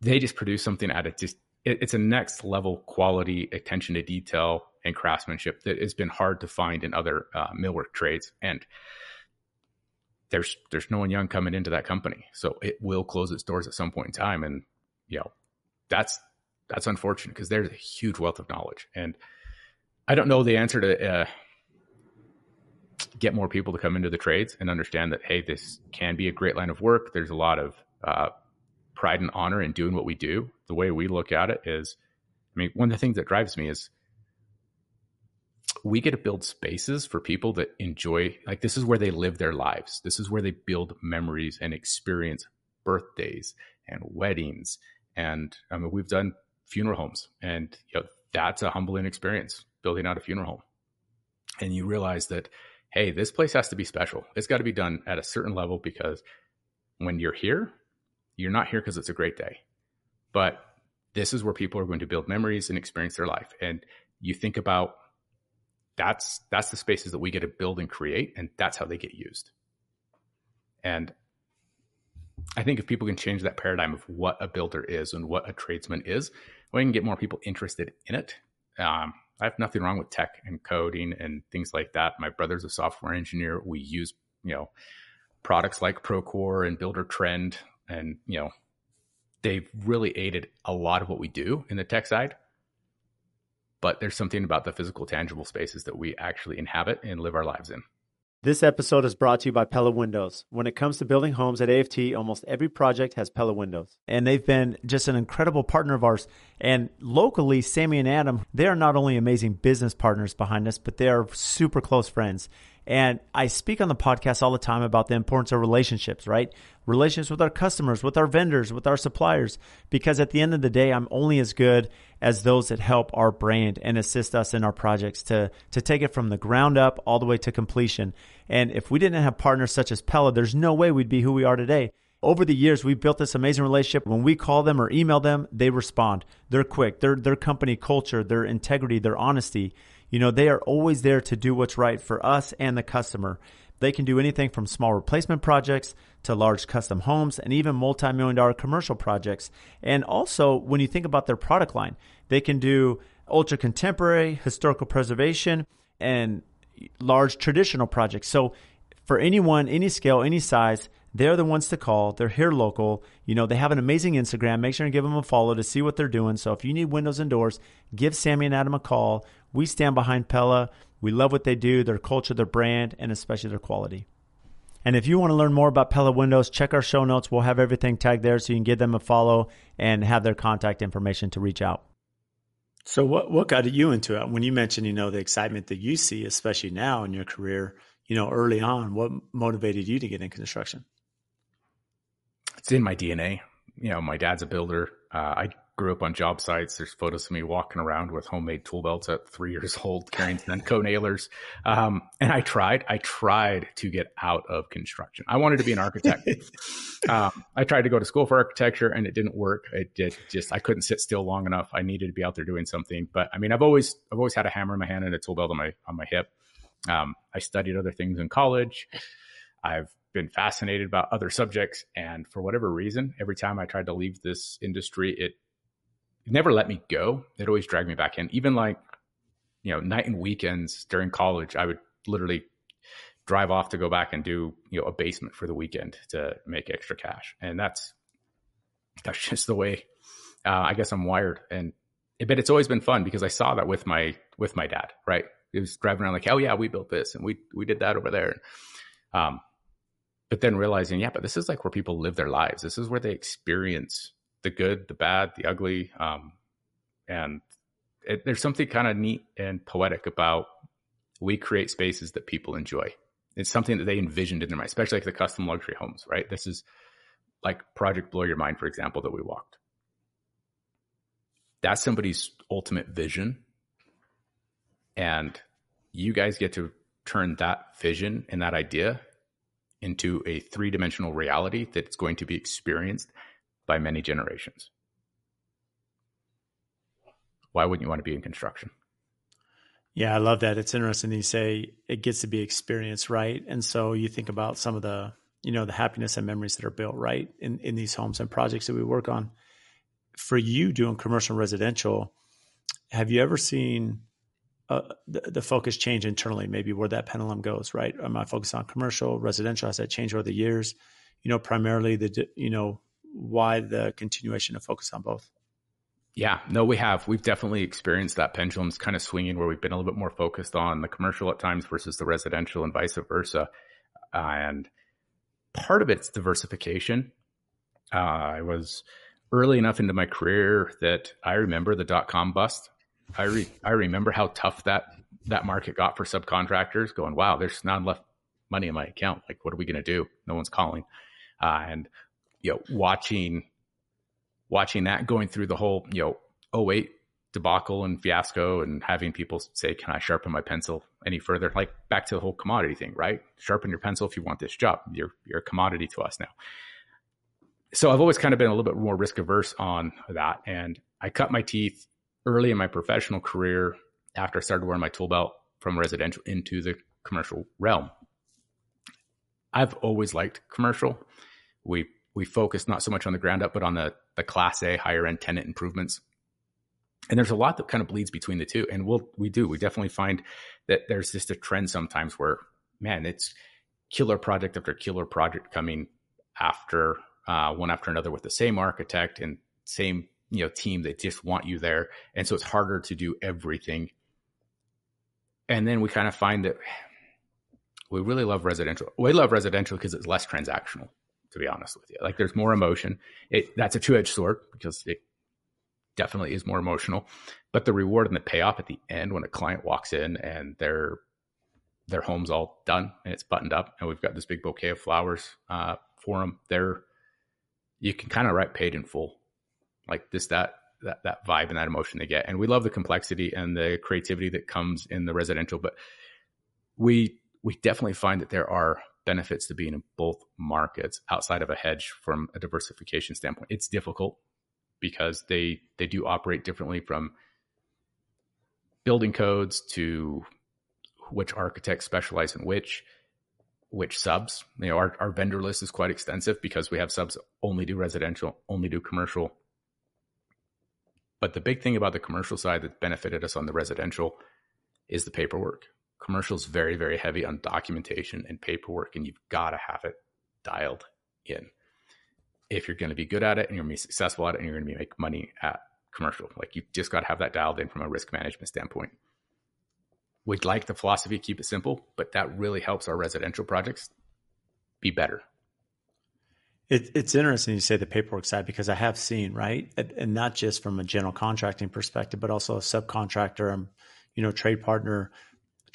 they just produce something at it just it, it's a next level quality attention to detail and craftsmanship that has been hard to find in other uh, millwork trades. And there's there's no one young coming into that company, so it will close its doors at some point in time, and you know that's that's unfortunate because there's a huge wealth of knowledge, and I don't know the answer to uh, get more people to come into the trades and understand that hey, this can be a great line of work. There's a lot of uh, pride and honor in doing what we do. The way we look at it is, I mean, one of the things that drives me is we get to build spaces for people that enjoy like this is where they live their lives. This is where they build memories and experience birthdays and weddings. And i mean we've done funeral homes and you know that's a humbling experience building out a funeral home. And you realize that hey this place has to be special. It's got to be done at a certain level because when you're here you're not here because it's a great day. But this is where people are going to build memories and experience their life. And you think about that's that's the spaces that we get to build and create and that's how they get used. And i think if people can change that paradigm of what a builder is and what a tradesman is we can get more people interested in it. Um, i have nothing wrong with tech and coding and things like that. My brother's a software engineer. We use you know products like procore and Buildertrend and you know they've really aided a lot of what we do in the tech side but there's something about the physical, tangible spaces that we actually inhabit and live our lives in. This episode is brought to you by Pella Windows. When it comes to building homes at AFT, almost every project has Pella Windows. And they've been just an incredible partner of ours. And locally, Sammy and Adam, they are not only amazing business partners behind us, but they are super close friends. And I speak on the podcast all the time about the importance of relationships, right? Relationships with our customers, with our vendors, with our suppliers, because at the end of the day, I'm only as good as those that help our brand and assist us in our projects to, to take it from the ground up all the way to completion. And if we didn't have partners such as Pella, there's no way we'd be who we are today. Over the years, we've built this amazing relationship. When we call them or email them, they respond. They're quick. Their their company culture, their integrity, their honesty you know, they are always there to do what's right for us and the customer. They can do anything from small replacement projects to large custom homes and even multi million dollar commercial projects. And also, when you think about their product line, they can do ultra contemporary, historical preservation, and large traditional projects. So, for anyone, any scale, any size, they're the ones to call. They're here local. You know, they have an amazing Instagram. Make sure and give them a follow to see what they're doing. So if you need windows and doors, give Sammy and Adam a call. We stand behind Pella. We love what they do, their culture, their brand, and especially their quality. And if you want to learn more about Pella Windows, check our show notes. We'll have everything tagged there so you can give them a follow and have their contact information to reach out. So what what got you into it? When you mentioned, you know, the excitement that you see, especially now in your career, you know, early on, what motivated you to get in construction? It's in my DNA. You know, my dad's a builder. Uh, I grew up on job sites. There's photos of me walking around with homemade tool belts at three years old, carrying Senco nailers. Um, and I tried, I tried to get out of construction. I wanted to be an architect. um, I tried to go to school for architecture and it didn't work. It did just, I couldn't sit still long enough. I needed to be out there doing something. But I mean, I've always, I've always had a hammer in my hand and a tool belt on my, on my hip. Um, I studied other things in college. I've been fascinated about other subjects. And for whatever reason, every time I tried to leave this industry, it never let me go. It always dragged me back in. Even like, you know, night and weekends during college, I would literally drive off to go back and do, you know, a basement for the weekend to make extra cash. And that's, that's just the way, uh, I guess I'm wired. And, but it's always been fun because I saw that with my, with my dad, right? He was driving around like, oh yeah, we built this and we, we did that over there. Um, but then realizing, yeah, but this is like where people live their lives. This is where they experience the good, the bad, the ugly. Um, and it, there's something kind of neat and poetic about we create spaces that people enjoy. It's something that they envisioned in their mind, especially like the custom luxury homes, right? This is like Project Blow Your Mind, for example, that we walked. That's somebody's ultimate vision. And you guys get to turn that vision and that idea into a three dimensional reality that's going to be experienced by many generations. Why wouldn't you want to be in construction? Yeah, I love that. It's interesting you say it gets to be experienced, right? And so you think about some of the, you know, the happiness and memories that are built, right, in, in these homes and projects that we work on. For you doing commercial residential, have you ever seen uh, the, the, focus change internally, maybe where that pendulum goes, right? Am I focused on commercial, residential? Has that changed over the years? You know, primarily the, you know, why the continuation of focus on both? Yeah, no, we have. We've definitely experienced that pendulum's kind of swinging where we've been a little bit more focused on the commercial at times versus the residential and vice versa. And part of it's diversification. Uh, I was early enough into my career that I remember the dot com bust. I re- I remember how tough that that market got for subcontractors. Going, wow, there's not enough money in my account. Like, what are we going to do? No one's calling. Uh, and you know, watching watching that going through the whole, you know, 08 debacle and fiasco and having people say, Can I sharpen my pencil any further? Like back to the whole commodity thing, right? Sharpen your pencil if you want this job. You're you're a commodity to us now. So I've always kind of been a little bit more risk averse on that. And I cut my teeth early in my professional career after I started wearing my tool belt from residential into the commercial realm. I've always liked commercial. We we focus not so much on the ground up, but on the, the class A higher end tenant improvements. And there's a lot that kind of bleeds between the two. And we'll, we do, we definitely find that there's just a trend sometimes where, man, it's killer project after killer project coming after uh, one after another with the same architect and same, you know, team that just want you there. And so it's harder to do everything. And then we kind of find that we really love residential. We love residential because it's less transactional to be honest with you. Like there's more emotion. It that's a two edged sword because it definitely is more emotional. But the reward and the payoff at the end when a client walks in and their their home's all done and it's buttoned up and we've got this big bouquet of flowers uh, for them, they're you can kind of write paid in full, like this that that that vibe and that emotion they get. And we love the complexity and the creativity that comes in the residential, but we we definitely find that there are benefits to being in both markets outside of a hedge from a diversification standpoint. It's difficult because they they do operate differently from building codes to which architects specialize in which which subs. You know, our, our vendor list is quite extensive because we have subs only do residential, only do commercial. But the big thing about the commercial side that benefited us on the residential is the paperwork commercial is very very heavy on documentation and paperwork and you've got to have it dialed in. If you're going to be good at it and you're going to be successful at it and you're going to make money at commercial like you just got to have that dialed in from a risk management standpoint. We'd like the philosophy keep it simple but that really helps our residential projects be better. It, it's interesting you say the paperwork side because I have seen right, and not just from a general contracting perspective, but also a subcontractor, um, you know, trade partner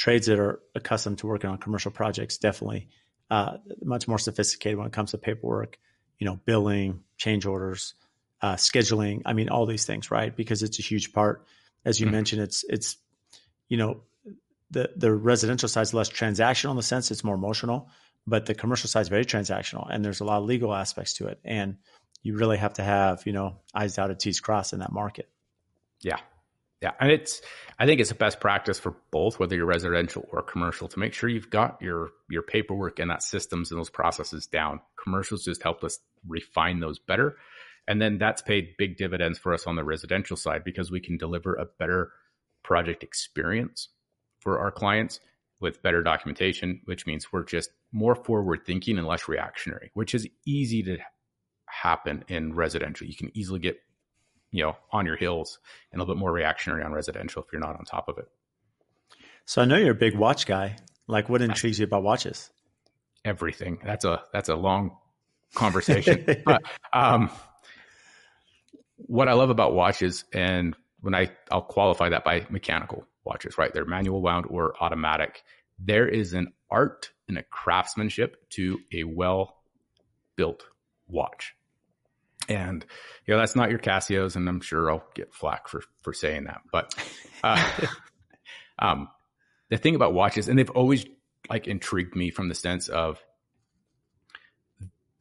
trades that are accustomed to working on commercial projects definitely uh, much more sophisticated when it comes to paperwork, you know, billing, change orders, uh, scheduling. I mean, all these things, right? Because it's a huge part. As you mm-hmm. mentioned, it's it's you know the the residential side is less transactional in the sense it's more emotional, but the commercial side is very transactional, and there's a lot of legal aspects to it, and you really have to have you know eyes dotted, T's crossed in that market. Yeah, yeah, and it's I think it's a best practice for both, whether you're residential or commercial, to make sure you've got your your paperwork and that systems and those processes down. Commercials just help us refine those better. And then that's paid big dividends for us on the residential side because we can deliver a better project experience for our clients with better documentation, which means we're just more forward thinking and less reactionary, which is easy to happen in residential. You can easily get, you know, on your heels and a little bit more reactionary on residential if you're not on top of it. So I know you're a big watch guy. Like what intrigues you about watches? Everything. That's a that's a long conversation. but um what I love about watches and when I I'll qualify that by mechanical watches, right? They're manual wound or automatic. There is an art and a craftsmanship to a well built watch. And you know that's not your Casios, and I'm sure I'll get flack for for saying that. But uh, um, the thing about watches, and they've always like intrigued me from the sense of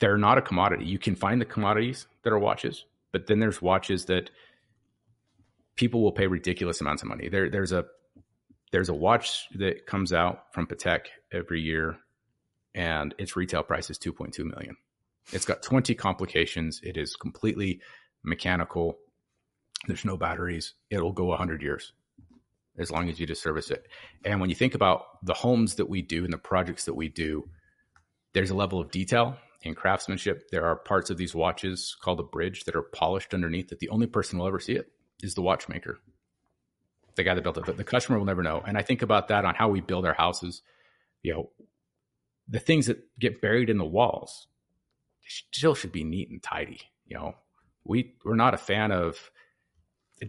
they're not a commodity. You can find the commodities that are watches, but then there's watches that people will pay ridiculous amounts of money. There, there's a there's a watch that comes out from Patek every year, and its retail price is 2.2 million. It's got 20 complications. It is completely mechanical. There's no batteries. It'll go 100 years as long as you just service it. And when you think about the homes that we do and the projects that we do, there's a level of detail and craftsmanship. There are parts of these watches called a bridge that are polished underneath that the only person will ever see it is the watchmaker, the guy that built it. The customer will never know. And I think about that on how we build our houses. You know, the things that get buried in the walls still should be neat and tidy. You know, we we're not a fan of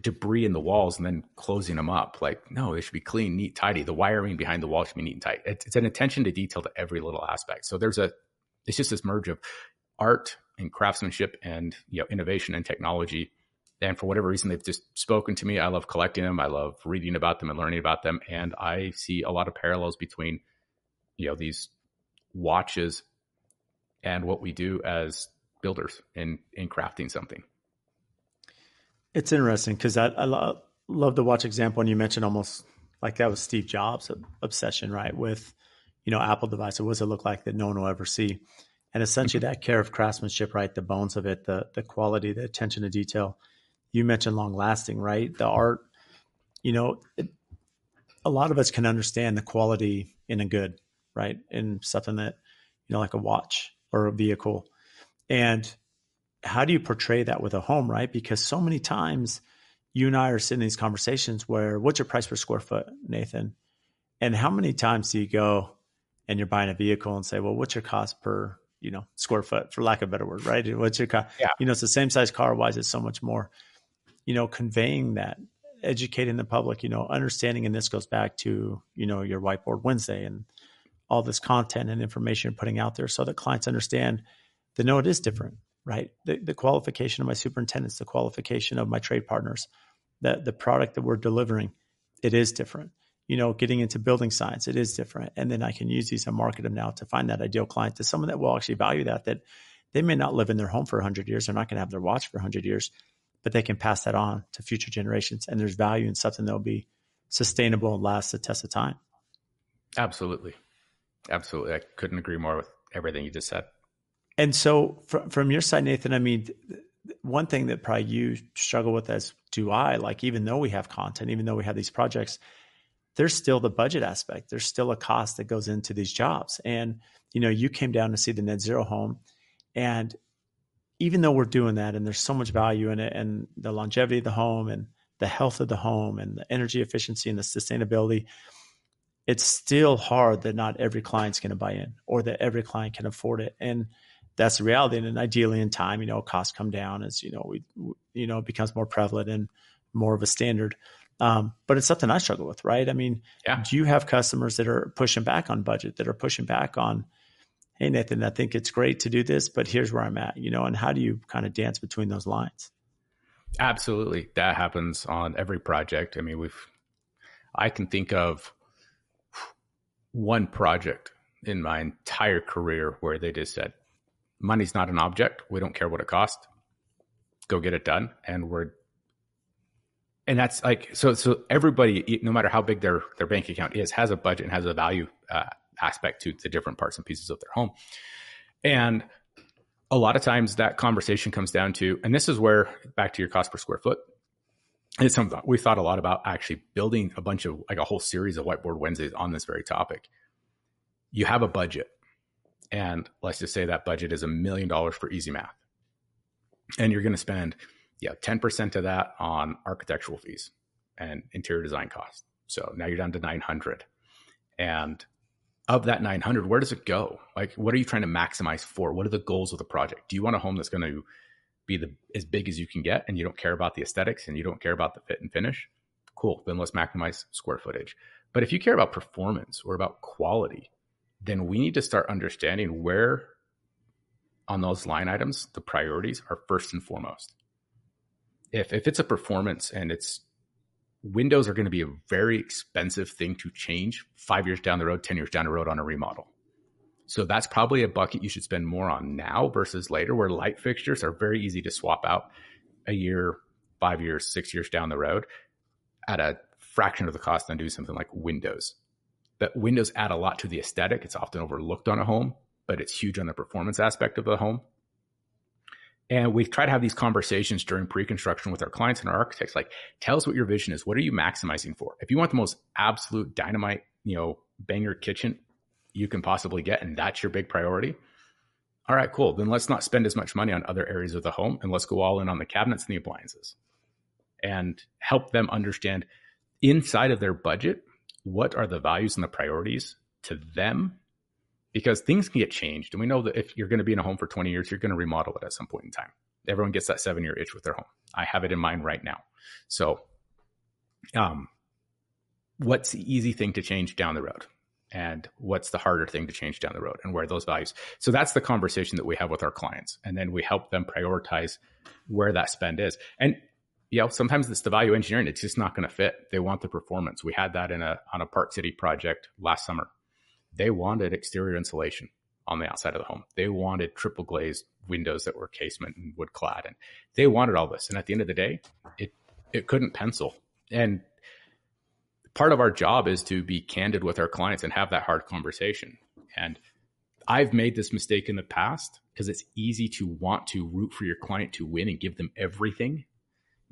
debris in the walls and then closing them up. Like, no, they should be clean, neat, tidy. The wiring behind the wall should be neat and tight. It's, it's an attention to detail to every little aspect. So there's a, it's just this merge of art and craftsmanship and you know innovation and technology and for whatever reason they've just spoken to me i love collecting them i love reading about them and learning about them and i see a lot of parallels between you know these watches and what we do as builders in in crafting something it's interesting because I, I lo- love the watch example and you mentioned almost like that was steve jobs obsession right with you know apple device what does it look like that no one will ever see and essentially mm-hmm. that care of craftsmanship right the bones of it the the quality the attention to detail you mentioned long lasting, right? The art, you know, it, a lot of us can understand the quality in a good, right? In something that, you know, like a watch or a vehicle. And how do you portray that with a home, right? Because so many times you and I are sitting in these conversations where what's your price per square foot, Nathan? And how many times do you go and you're buying a vehicle and say, well, what's your cost per, you know, square foot, for lack of a better word, right? What's your cost? Yeah. You know, it's the same size car. Why is it so much more? you know, conveying that, educating the public, you know, understanding, and this goes back to, you know, your whiteboard Wednesday and all this content and information you're putting out there so that clients understand that no, it is different, right? The, the qualification of my superintendents, the qualification of my trade partners, that the product that we're delivering, it is different. You know, getting into building science, it is different. And then I can use these and market them now to find that ideal client to someone that will actually value that, that they may not live in their home for 100 years. They're not going to have their watch for 100 years, but they can pass that on to future generations. And there's value in something that'll be sustainable and last the test of time. Absolutely. Absolutely. I couldn't agree more with everything you just said. And so from, from your side, Nathan, I mean, one thing that probably you struggle with as do I, like, even though we have content, even though we have these projects, there's still the budget aspect. There's still a cost that goes into these jobs. And, you know, you came down to see the net zero home and even though we're doing that and there's so much value in it and the longevity of the home and the health of the home and the energy efficiency and the sustainability, it's still hard that not every client's going to buy in or that every client can afford it. And that's the reality. And ideally in time, you know, costs come down as, you know, we, you know, it becomes more prevalent and more of a standard. Um, but it's something I struggle with, right? I mean, yeah. do you have customers that are pushing back on budget, that are pushing back on, hey Nathan, I think it's great to do this, but here's where I'm at, you know, and how do you kind of dance between those lines? Absolutely. That happens on every project. I mean, we've, I can think of one project in my entire career where they just said, money's not an object. We don't care what it costs. Go get it done. And we're, and that's like, so, so everybody, no matter how big their, their bank account is, has a budget and has a value uh, aspect to the different parts and pieces of their home. And a lot of times that conversation comes down to, and this is where back to your cost per square foot. It's something we thought a lot about actually building a bunch of like a whole series of whiteboard Wednesdays on this very topic. You have a budget, and let's just say that budget is a million dollars for easy math, and you're going to spend yeah ten percent of that on architectural fees and interior design costs. So now you're down to nine hundred, and of that 900 where does it go? Like what are you trying to maximize for? What are the goals of the project? Do you want a home that's going to be the as big as you can get and you don't care about the aesthetics and you don't care about the fit and finish cool then let's maximize square footage but if you care about performance or about quality then we need to start understanding where on those line items the priorities are first and foremost if if it's a performance and it's windows are going to be a very expensive thing to change five years down the road, 10 years down the road on a remodel. So that's probably a bucket you should spend more on now versus later, where light fixtures are very easy to swap out a year, five years, six years down the road at a fraction of the cost than do something like windows. But windows add a lot to the aesthetic. It's often overlooked on a home, but it's huge on the performance aspect of the home. And we try to have these conversations during pre-construction with our clients and our architects. Like, tell us what your vision is. What are you maximizing for? If you want the most absolute dynamite, you know, banger kitchen you can possibly get, and that's your big priority. All right, cool. Then let's not spend as much money on other areas of the home and let's go all in on the cabinets and the appliances and help them understand inside of their budget what are the values and the priorities to them because things can get changed. And we know that if you're going to be in a home for 20 years, you're going to remodel it at some point in time. Everyone gets that seven year itch with their home. I have it in mind right now. So, um, what's the easy thing to change down the road? And what's the harder thing to change down the road and where those values? So that's the conversation that we have with our clients. And then we help them prioritize where that spend is. And you know, sometimes it's the value engineering. It's just not going to fit. They want the performance. We had that in a on a Park City project last summer they wanted exterior insulation on the outside of the home. They wanted triple glazed windows that were casement and wood clad, and they wanted all this. And at the end of the day, it it couldn't pencil. And part of our job is to be candid with our clients and have that hard conversation. And I've made this mistake in the past because it's easy to want to root for your client to win and give them everything.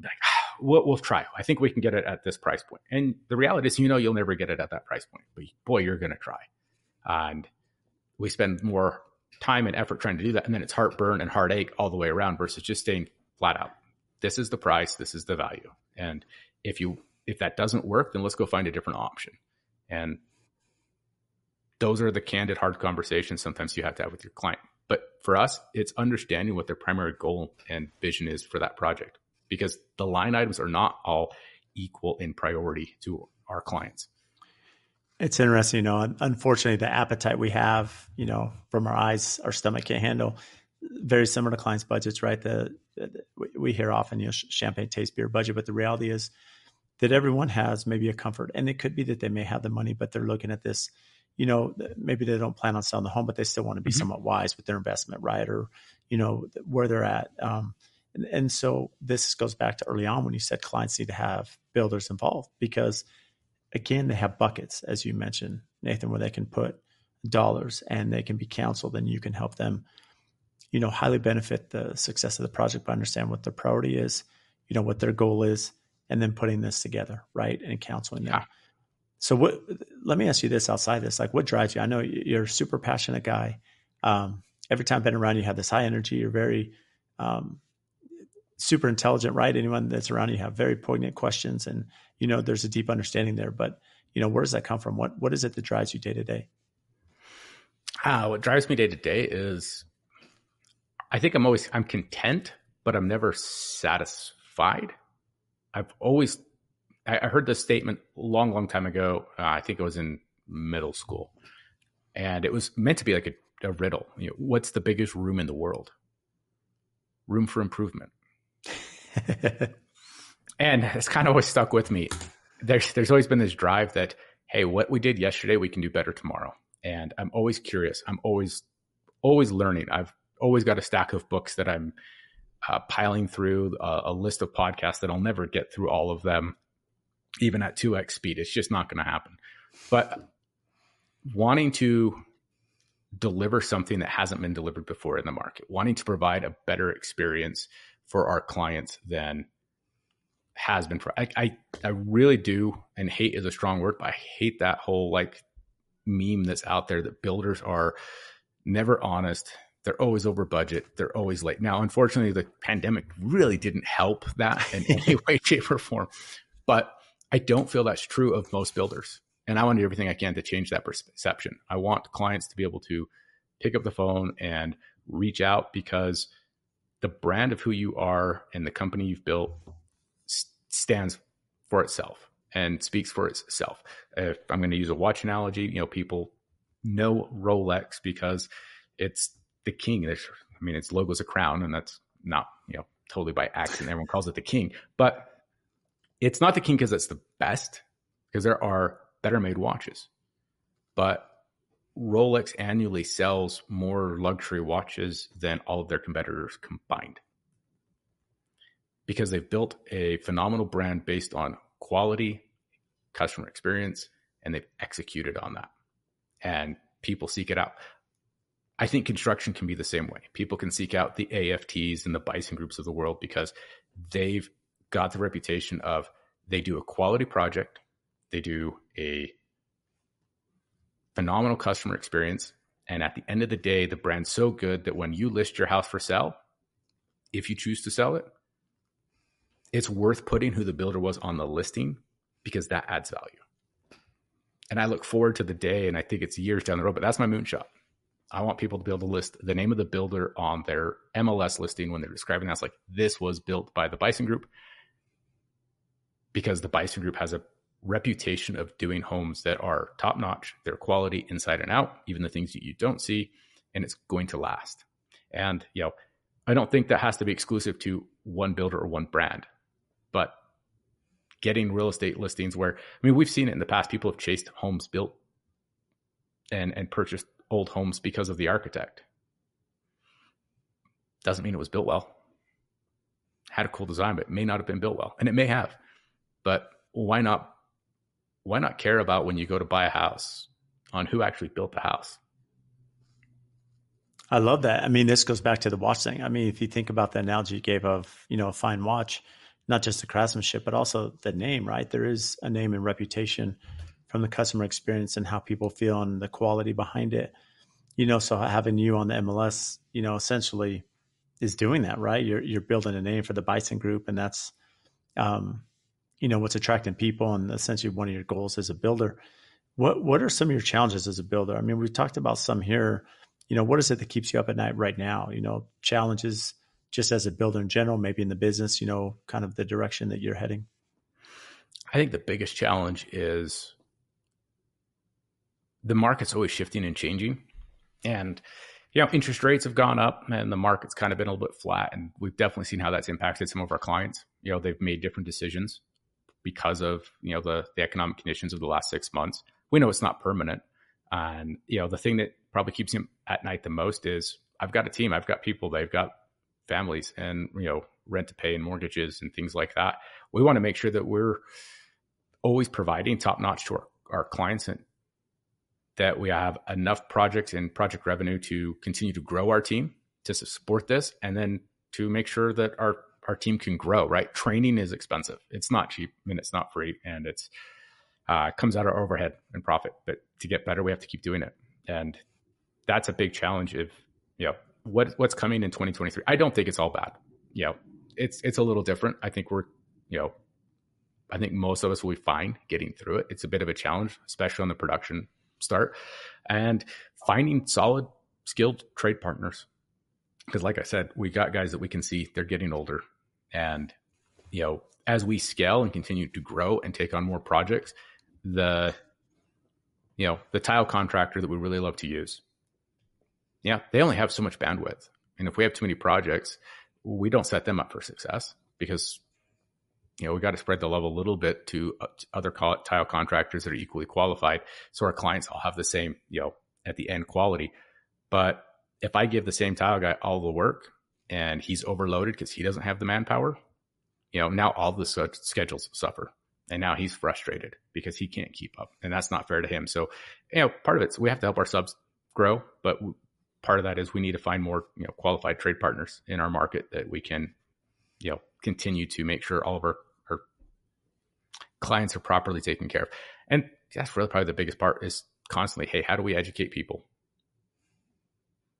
Like, ah, we'll, we'll try. I think we can get it at this price point. And the reality is, you know, you'll never get it at that price point, but boy, you're going to try and we spend more time and effort trying to do that. And then it's heartburn and heartache all the way around versus just staying flat out. This is the price. This is the value. And if you, if that doesn't work, then let's go find a different option. And those are the candid, hard conversations sometimes you have to have with your client. But for us, it's understanding what their primary goal and vision is for that project because the line items are not all equal in priority to our clients. It's interesting, you know. Unfortunately, the appetite we have, you know, from our eyes, our stomach can't handle. Very similar to clients' budgets, right? The, the we hear often, you know, champagne taste beer budget, but the reality is that everyone has maybe a comfort, and it could be that they may have the money, but they're looking at this, you know, maybe they don't plan on selling the home, but they still want to be mm-hmm. somewhat wise with their investment, right? Or, you know, where they're at. Um, and, and so this goes back to early on when you said clients need to have builders involved because again, they have buckets, as you mentioned, Nathan, where they can put dollars and they can be counseled and you can help them, you know, highly benefit the success of the project by understand what their priority is, you know, what their goal is, and then putting this together, right? And counseling them. Yeah. So what let me ask you this outside this, like what drives you? I know you're a super passionate guy. Um, every time I've been around you have this high energy, you're very um, super intelligent, right? Anyone that's around you have very poignant questions, and you know there's a deep understanding there. But you know, where does that come from? What what is it that drives you day to day? Uh, what drives me day to day is, I think I'm always I'm content, but I'm never satisfied. I've always I, heard this statement a long, long time ago. Uh, I think it was in middle school, and it was meant to be like a, a riddle. You know, what's the biggest room in the world? Room for improvement and it's kind of always stuck with me. There's there's always been this drive that hey, what we did yesterday, we can do better tomorrow. And I'm always curious. I'm always always learning. I've always got a stack of books that I'm uh, piling through, uh, a list of podcasts that I'll never get through all of them, even at 2x speed. It's just not going to happen. But wanting to deliver something that hasn't been delivered before in the market, wanting to provide a better experience for our clients than has been. For, I, I, I really do, and hate is a strong word, but I hate that whole like meme that's out there that builders are never honest. They're always over budget. They're always late. Now, unfortunately, the pandemic really didn't help that in any way, shape, or form. But I don't feel that's true of most builders. And I want to do everything I can to change that perception. I want clients to be able to pick up the phone and reach out because the brand of who you are and the company you've built stands for itself and speaks for itself. If I'm going to use a watch analogy, you know, people know Rolex because it's the king. There's, I mean, its logo's a crown, and that's not, you know, totally by accident. Everyone calls it the king, but it's not the king because it's the best, because there are better made watches. But Rolex annually sells more luxury watches than all of their competitors combined because they've built a phenomenal brand based on quality, customer experience, and they've executed on that. And people seek it out. I think construction can be the same way. People can seek out the AFTs and the Bison groups of the world because they've got the reputation of they do a quality project, they do a phenomenal customer experience, and at the end of the day, the brand's so good that when you list your house for sale, if you choose to sell it, it's worth putting who the builder was on the listing because that adds value. And I look forward to the day, and I think it's years down the road, but that's my moonshot. I want people to be able to list the name of the builder on their MLS listing when they're describing that's like this was built by the Bison Group because the Bison Group has a reputation of doing homes that are top notch, their quality inside and out, even the things that you don't see, and it's going to last. And you know, I don't think that has to be exclusive to one builder or one brand but getting real estate listings where I mean we've seen it in the past. People have chased homes built and and purchased old homes because of the architect. Doesn't mean it was built well. Had a cool design, but it may not have been built well, and it may have. But why not? Why not care about when you go to buy a house on who actually built the house? I love that. I mean, this goes back to the watch thing. I mean, if you think about the analogy you gave of, you know, a fine watch, not just the craftsmanship, but also the name, right? There is a name and reputation from the customer experience and how people feel and the quality behind it. You know, so having you on the MLS, you know, essentially is doing that, right? You're you're building a name for the Bison Group, and that's, um, you know, what's attracting people, and essentially one of your goals as a builder. What what are some of your challenges as a builder? I mean, we've talked about some here. You know, what is it that keeps you up at night right now? You know, challenges just as a builder in general, maybe in the business, you know, kind of the direction that you're heading? I think the biggest challenge is the market's always shifting and changing. And, you know, interest rates have gone up and the market's kind of been a little bit flat. And we've definitely seen how that's impacted some of our clients. You know, they've made different decisions because of, you know, the, the economic conditions of the last six months. We know it's not permanent. And, you know, the thing that probably keeps him at night the most is I've got a team, I've got people, they've got families and you know rent to pay and mortgages and things like that. We want to make sure that we're always providing top notch to our, our clients and that we have enough projects and project revenue to continue to grow our team to support this and then to make sure that our our team can grow right training is expensive it's not cheap and it's not free and it's uh, comes out of overhead and profit but to get better we have to keep doing it and that's a big challenge if you know what what's coming in 2023. I don't think it's all bad. You know, it's it's a little different. I think we're, you know, I think most of us will be fine getting through it. It's a bit of a challenge, especially on the production start, and finding solid, skilled trade partners. Because, like I said, we got guys that we can see they're getting older, and you know, as we scale and continue to grow and take on more projects, the you know the tile contractor that we really love to use yeah, they only have so much bandwidth. And if we have too many projects, we don't set them up for success. because you know we got to spread the love a little bit to, uh, other tile contractors that are equally qualified, so our clients all have the same you know at the end quality. But if I give the same tile guy all the work and he's overloaded because he doesn't have the manpower, you know now all the schedules suffer and now he's frustrated because he can't keep up and that's not fair to him so you know part of it we have to help our subs grow but part of that is we need to find more you know qualified trade partners in our market that we can you know continue to make sure all of our clients are properly taken care of and that's really probably the biggest part is constantly hey how do we educate people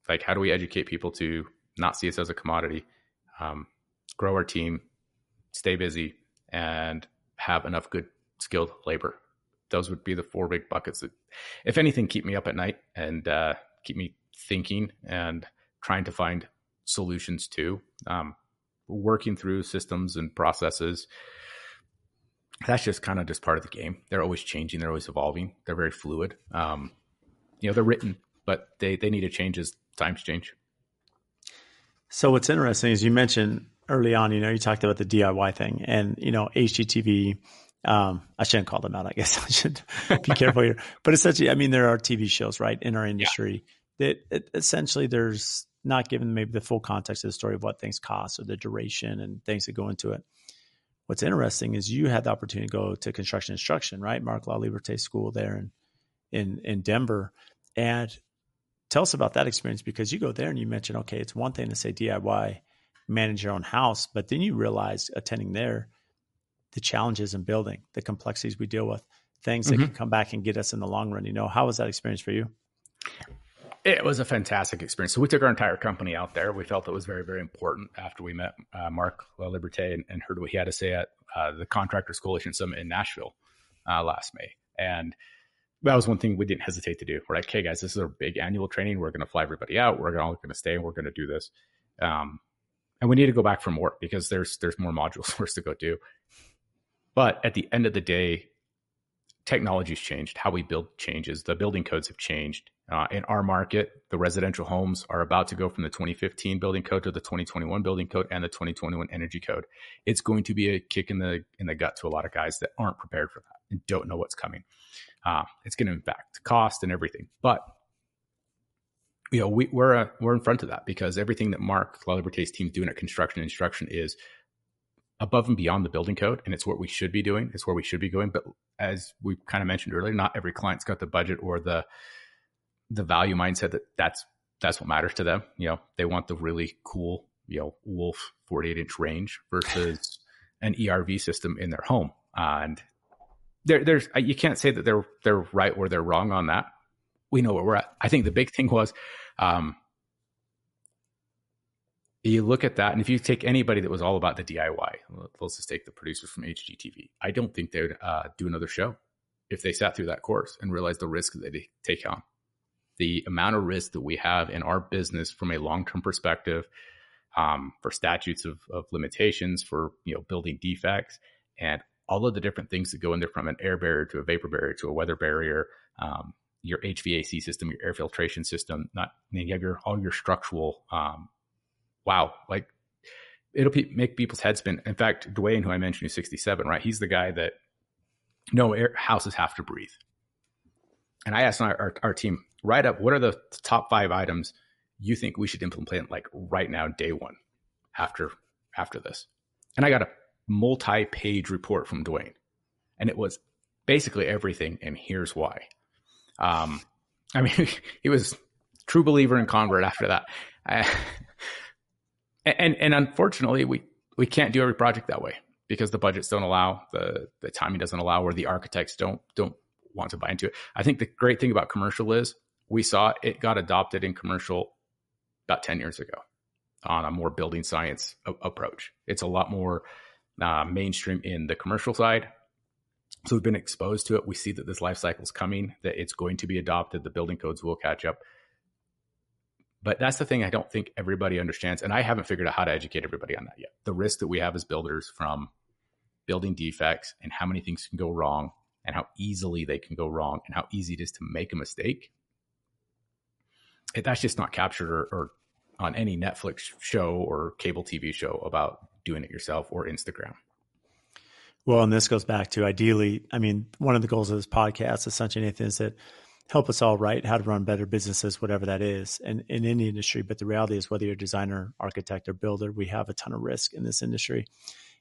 like how do we educate people to not see us as a commodity um, grow our team stay busy and have enough good skilled labor. Those would be the four big buckets that, if anything, keep me up at night and uh, keep me thinking and trying to find solutions to. Um, working through systems and processes. That's just kind of just part of the game. They're always changing. They're always evolving. They're very fluid. Um, you know, they're written, but they they need to change as times change. So what's interesting is you mentioned early on, you know, you talked about the DIY thing and, you know, HGTV. Um, I shouldn't call them out. I guess I should be careful here, but essentially, I mean, there are TV shows, right, in our industry yeah. that it, essentially there's not given maybe the full context of the story of what things cost or the duration and things that go into it. What's interesting is you had the opportunity to go to construction instruction, right? Mark La Liberté School there in, in, in Denver. And tell us about that experience because you go there and you mentioned, okay, it's one thing to say DIY manage your own house. But then you realize attending there, the challenges in building, the complexities we deal with, things that mm-hmm. can come back and get us in the long run. You know, how was that experience for you? It was a fantastic experience. So we took our entire company out there. We felt it was very, very important after we met uh, Mark La Liberté and, and, heard what he had to say at uh, the Contractors Coalition Summit in Nashville uh, last May. And that was one thing we didn't hesitate to do. We're like, hey guys, this is our big annual training. We're going to fly everybody out. We're all going to stay and we're going to do this. Um, and we need to go back for more because there's there's more modules for us to go do. But at the end of the day, technology's changed. How we build changes. The building codes have changed. Uh, in our market, the residential homes are about to go from the 2015 building code to the 2021 building code and the 2021 energy code. It's going to be a kick in the in the gut to a lot of guys that aren't prepared for that and don't know what's coming. Uh, it's going to impact cost and everything. But you know, we, we're uh, we're in front of that because everything that Mark La Liberté's team's doing at construction instruction is above and beyond the building code, and it's what we should be doing. It's where we should be going. But as we kind of mentioned earlier, not every client's got the budget or the the value mindset that that's that's what matters to them. You know, they want the really cool, you know, Wolf 48 inch range versus an ERV system in their home. Uh, and there, there's you can't say that they're they're right or they're wrong on that. We know where we're at. I think the big thing was um, you look at that, and if you take anybody that was all about the DIY, let's just take the producers from HGTV. I don't think they would uh, do another show if they sat through that course and realized the risk that they take on. The amount of risk that we have in our business from a long term perspective, um, for statutes of, of limitations, for you know building defects, and all of the different things that go in there from an air barrier to a vapor barrier to a weather barrier, um, your HVAC system, your air filtration system, not you have your all your structural. Um, wow, like it'll be, make people's heads spin. In fact, Dwayne, who I mentioned, who's 67, right? He's the guy that no air, houses have to breathe. And I asked our, our, our team, write up what are the top five items you think we should implement like right now, day one, after after this. And I got a multi-page report from Dwayne, and it was basically everything. And here's why. Um, I mean, he was true believer and convert after that. Uh, and and unfortunately, we we can't do every project that way because the budgets don't allow, the the timing doesn't allow, or the architects don't don't want to buy into it. I think the great thing about commercial is we saw it got adopted in commercial about ten years ago on a more building science a- approach. It's a lot more uh, mainstream in the commercial side. So we've been exposed to it. We see that this life cycle is coming, that it's going to be adopted. The building codes will catch up. But that's the thing I don't think everybody understands. And I haven't figured out how to educate everybody on that yet. The risk that we have as builders from building defects and how many things can go wrong and how easily they can go wrong and how easy it is to make a mistake. It, that's just not captured or, or on any Netflix show or cable TV show about doing it yourself or Instagram. Well, and this goes back to ideally, I mean, one of the goals of this podcast, essentially, Nathan, is that help us all write how to run better businesses, whatever that is, and in any industry. But the reality is, whether you're a designer, architect, or builder, we have a ton of risk in this industry.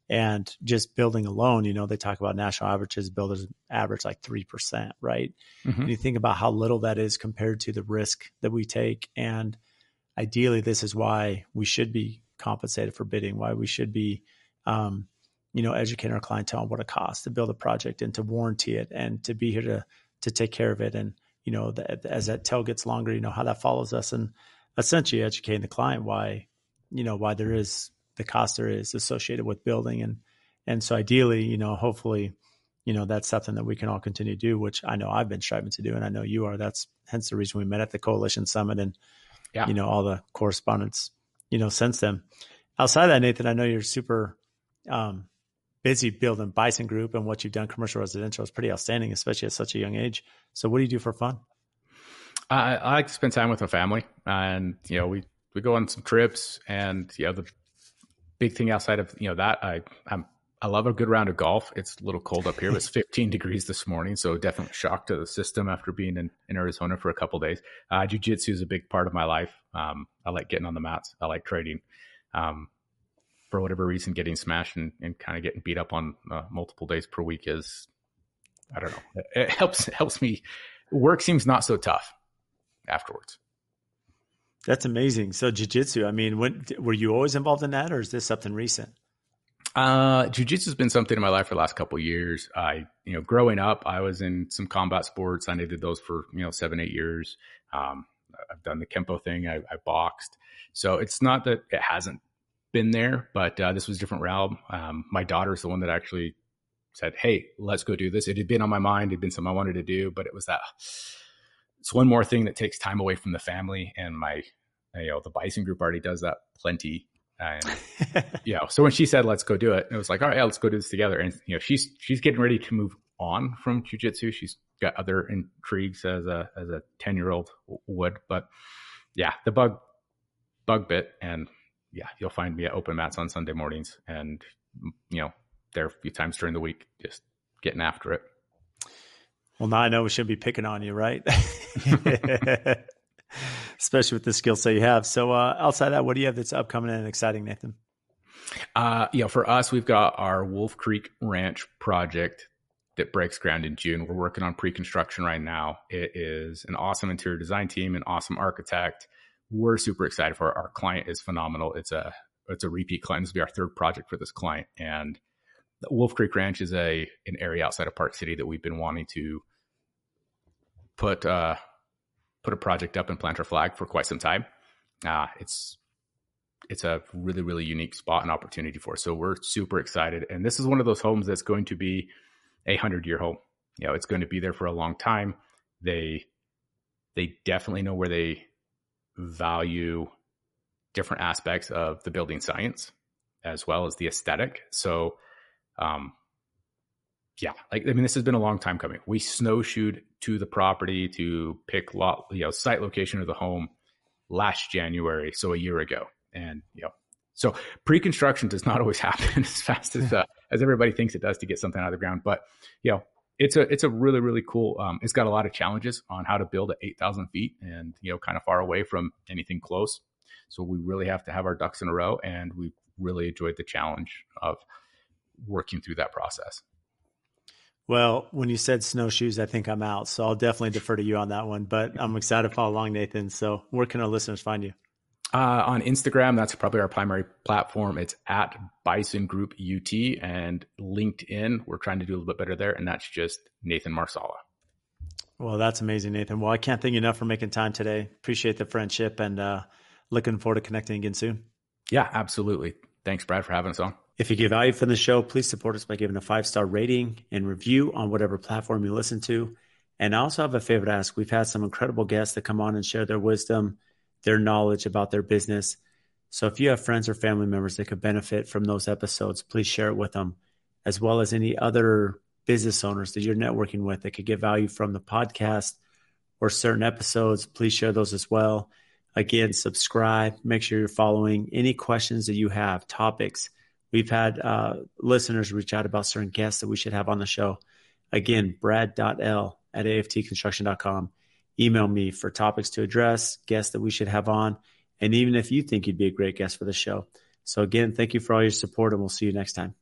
And just building alone, you know, they talk about national averages, builders average like 3%, right? Mm-hmm. And you think about how little that is compared to the risk that we take. And ideally, this is why we should be compensated for bidding, why we should be, um, you know, educating our clientele on what it costs to build a project and to warranty it and to be here to, to take care of it. And, you know, the, as that tail gets longer, you know, how that follows us and essentially educating the client why, you know, why there is the cost there is associated with building. And, and so ideally, you know, hopefully, you know, that's something that we can all continue to do, which I know I've been striving to do. And I know you are, that's hence the reason we met at the coalition summit and, yeah. you know, all the correspondence, you know, since then outside of that, Nathan, I know you're super, um, busy building Bison Group and what you've done commercial residential is pretty outstanding, especially at such a young age. So, what do you do for fun? I, I like to spend time with my family, and you know, we we go on some trips, and you know, the big thing outside of you know that I I'm I love a good round of golf. It's a little cold up here. It's 15 degrees this morning, so definitely shock to the system after being in, in Arizona for a couple days. Uh, Jiu Jitsu is a big part of my life. Um, I like getting on the mats. I like trading. Um, for whatever reason, getting smashed and, and kind of getting beat up on uh, multiple days per week is, I don't know, it, it helps it helps me. Work seems not so tough afterwards. That's amazing. So jujitsu, I mean, when were you always involved in that, or is this something recent? Uh, jiu-jitsu has been something in my life for the last couple years. I, you know, growing up, I was in some combat sports. I did those for, you know, seven, eight years. Um, I've done the Kempo thing. I, I, boxed. So it's not that it hasn't been there, but uh, this was a different realm. Um, my daughter's the one that actually said, Hey, let's go do this. It had been on my mind. It had been something I wanted to do, but it was that it's one more thing that takes time away from the family. And my, you know, the Bison group already does that plenty. And you know, so when she said, let's go do it, it was like, all right, yeah, let's go do this together. And, you know, she's, she's getting ready to move on from jujitsu. She's got other intrigues as a, as a 10 year old would, but yeah, the bug, bug bit. And yeah, you'll find me at open mats on Sunday mornings and, you know, there a few times during the week, just getting after it. Well, now I know we shouldn't be picking on you, right? Especially with the skill set you have. So, uh, outside that, what do you have that's upcoming and exciting, Nathan? Uh, you know, for us, we've got our Wolf Creek Ranch project that breaks ground in June. We're working on pre-construction right now. It is an awesome interior design team, an awesome architect. We're super excited for it. Our client is phenomenal. It's a it's a repeat client. This will be our third project for this client, and Wolf Creek Ranch is a an area outside of Park City that we've been wanting to put uh, put a project up and plant our flag for quite some time. Uh, it's it's a really really unique spot and opportunity for us. So we're super excited, and this is one of those homes that's going to be a hundred year home. You know, it's going to be there for a long time. They they definitely know where they value different aspects of the building science as well as the aesthetic. So um, yeah, like I mean, this has been a long time coming. We snowshoed to the property to pick lot, you know, site location of the home last January, so a year ago, and you know, so pre-construction does not always happen as fast as uh, as everybody thinks it does to get something out of the ground. But you know, it's a it's a really really cool. Um, it's got a lot of challenges on how to build at eight thousand feet and you know, kind of far away from anything close. So we really have to have our ducks in a row, and we really enjoyed the challenge of working through that process. Well, when you said snowshoes, I think I'm out. So I'll definitely defer to you on that one. But I'm excited to follow along, Nathan. So where can our listeners find you? Uh, on Instagram, that's probably our primary platform. It's at Bison Group UT and LinkedIn. We're trying to do a little bit better there, and that's just Nathan Marsala. Well, that's amazing, Nathan. Well, I can't thank you enough for making time today. Appreciate the friendship and uh, looking forward to connecting again soon. Yeah, absolutely. Thanks, Brad, for having us on. If you get value from the show, please support us by giving a five star rating and review on whatever platform you listen to. And I also have a favor to ask. We've had some incredible guests that come on and share their wisdom, their knowledge about their business. So if you have friends or family members that could benefit from those episodes, please share it with them, as well as any other business owners that you're networking with that could get value from the podcast or certain episodes. Please share those as well. Again, subscribe, make sure you're following any questions that you have, topics We've had uh, listeners reach out about certain guests that we should have on the show. Again, brad.l at aftconstruction.com. Email me for topics to address, guests that we should have on, and even if you think you'd be a great guest for the show. So, again, thank you for all your support, and we'll see you next time.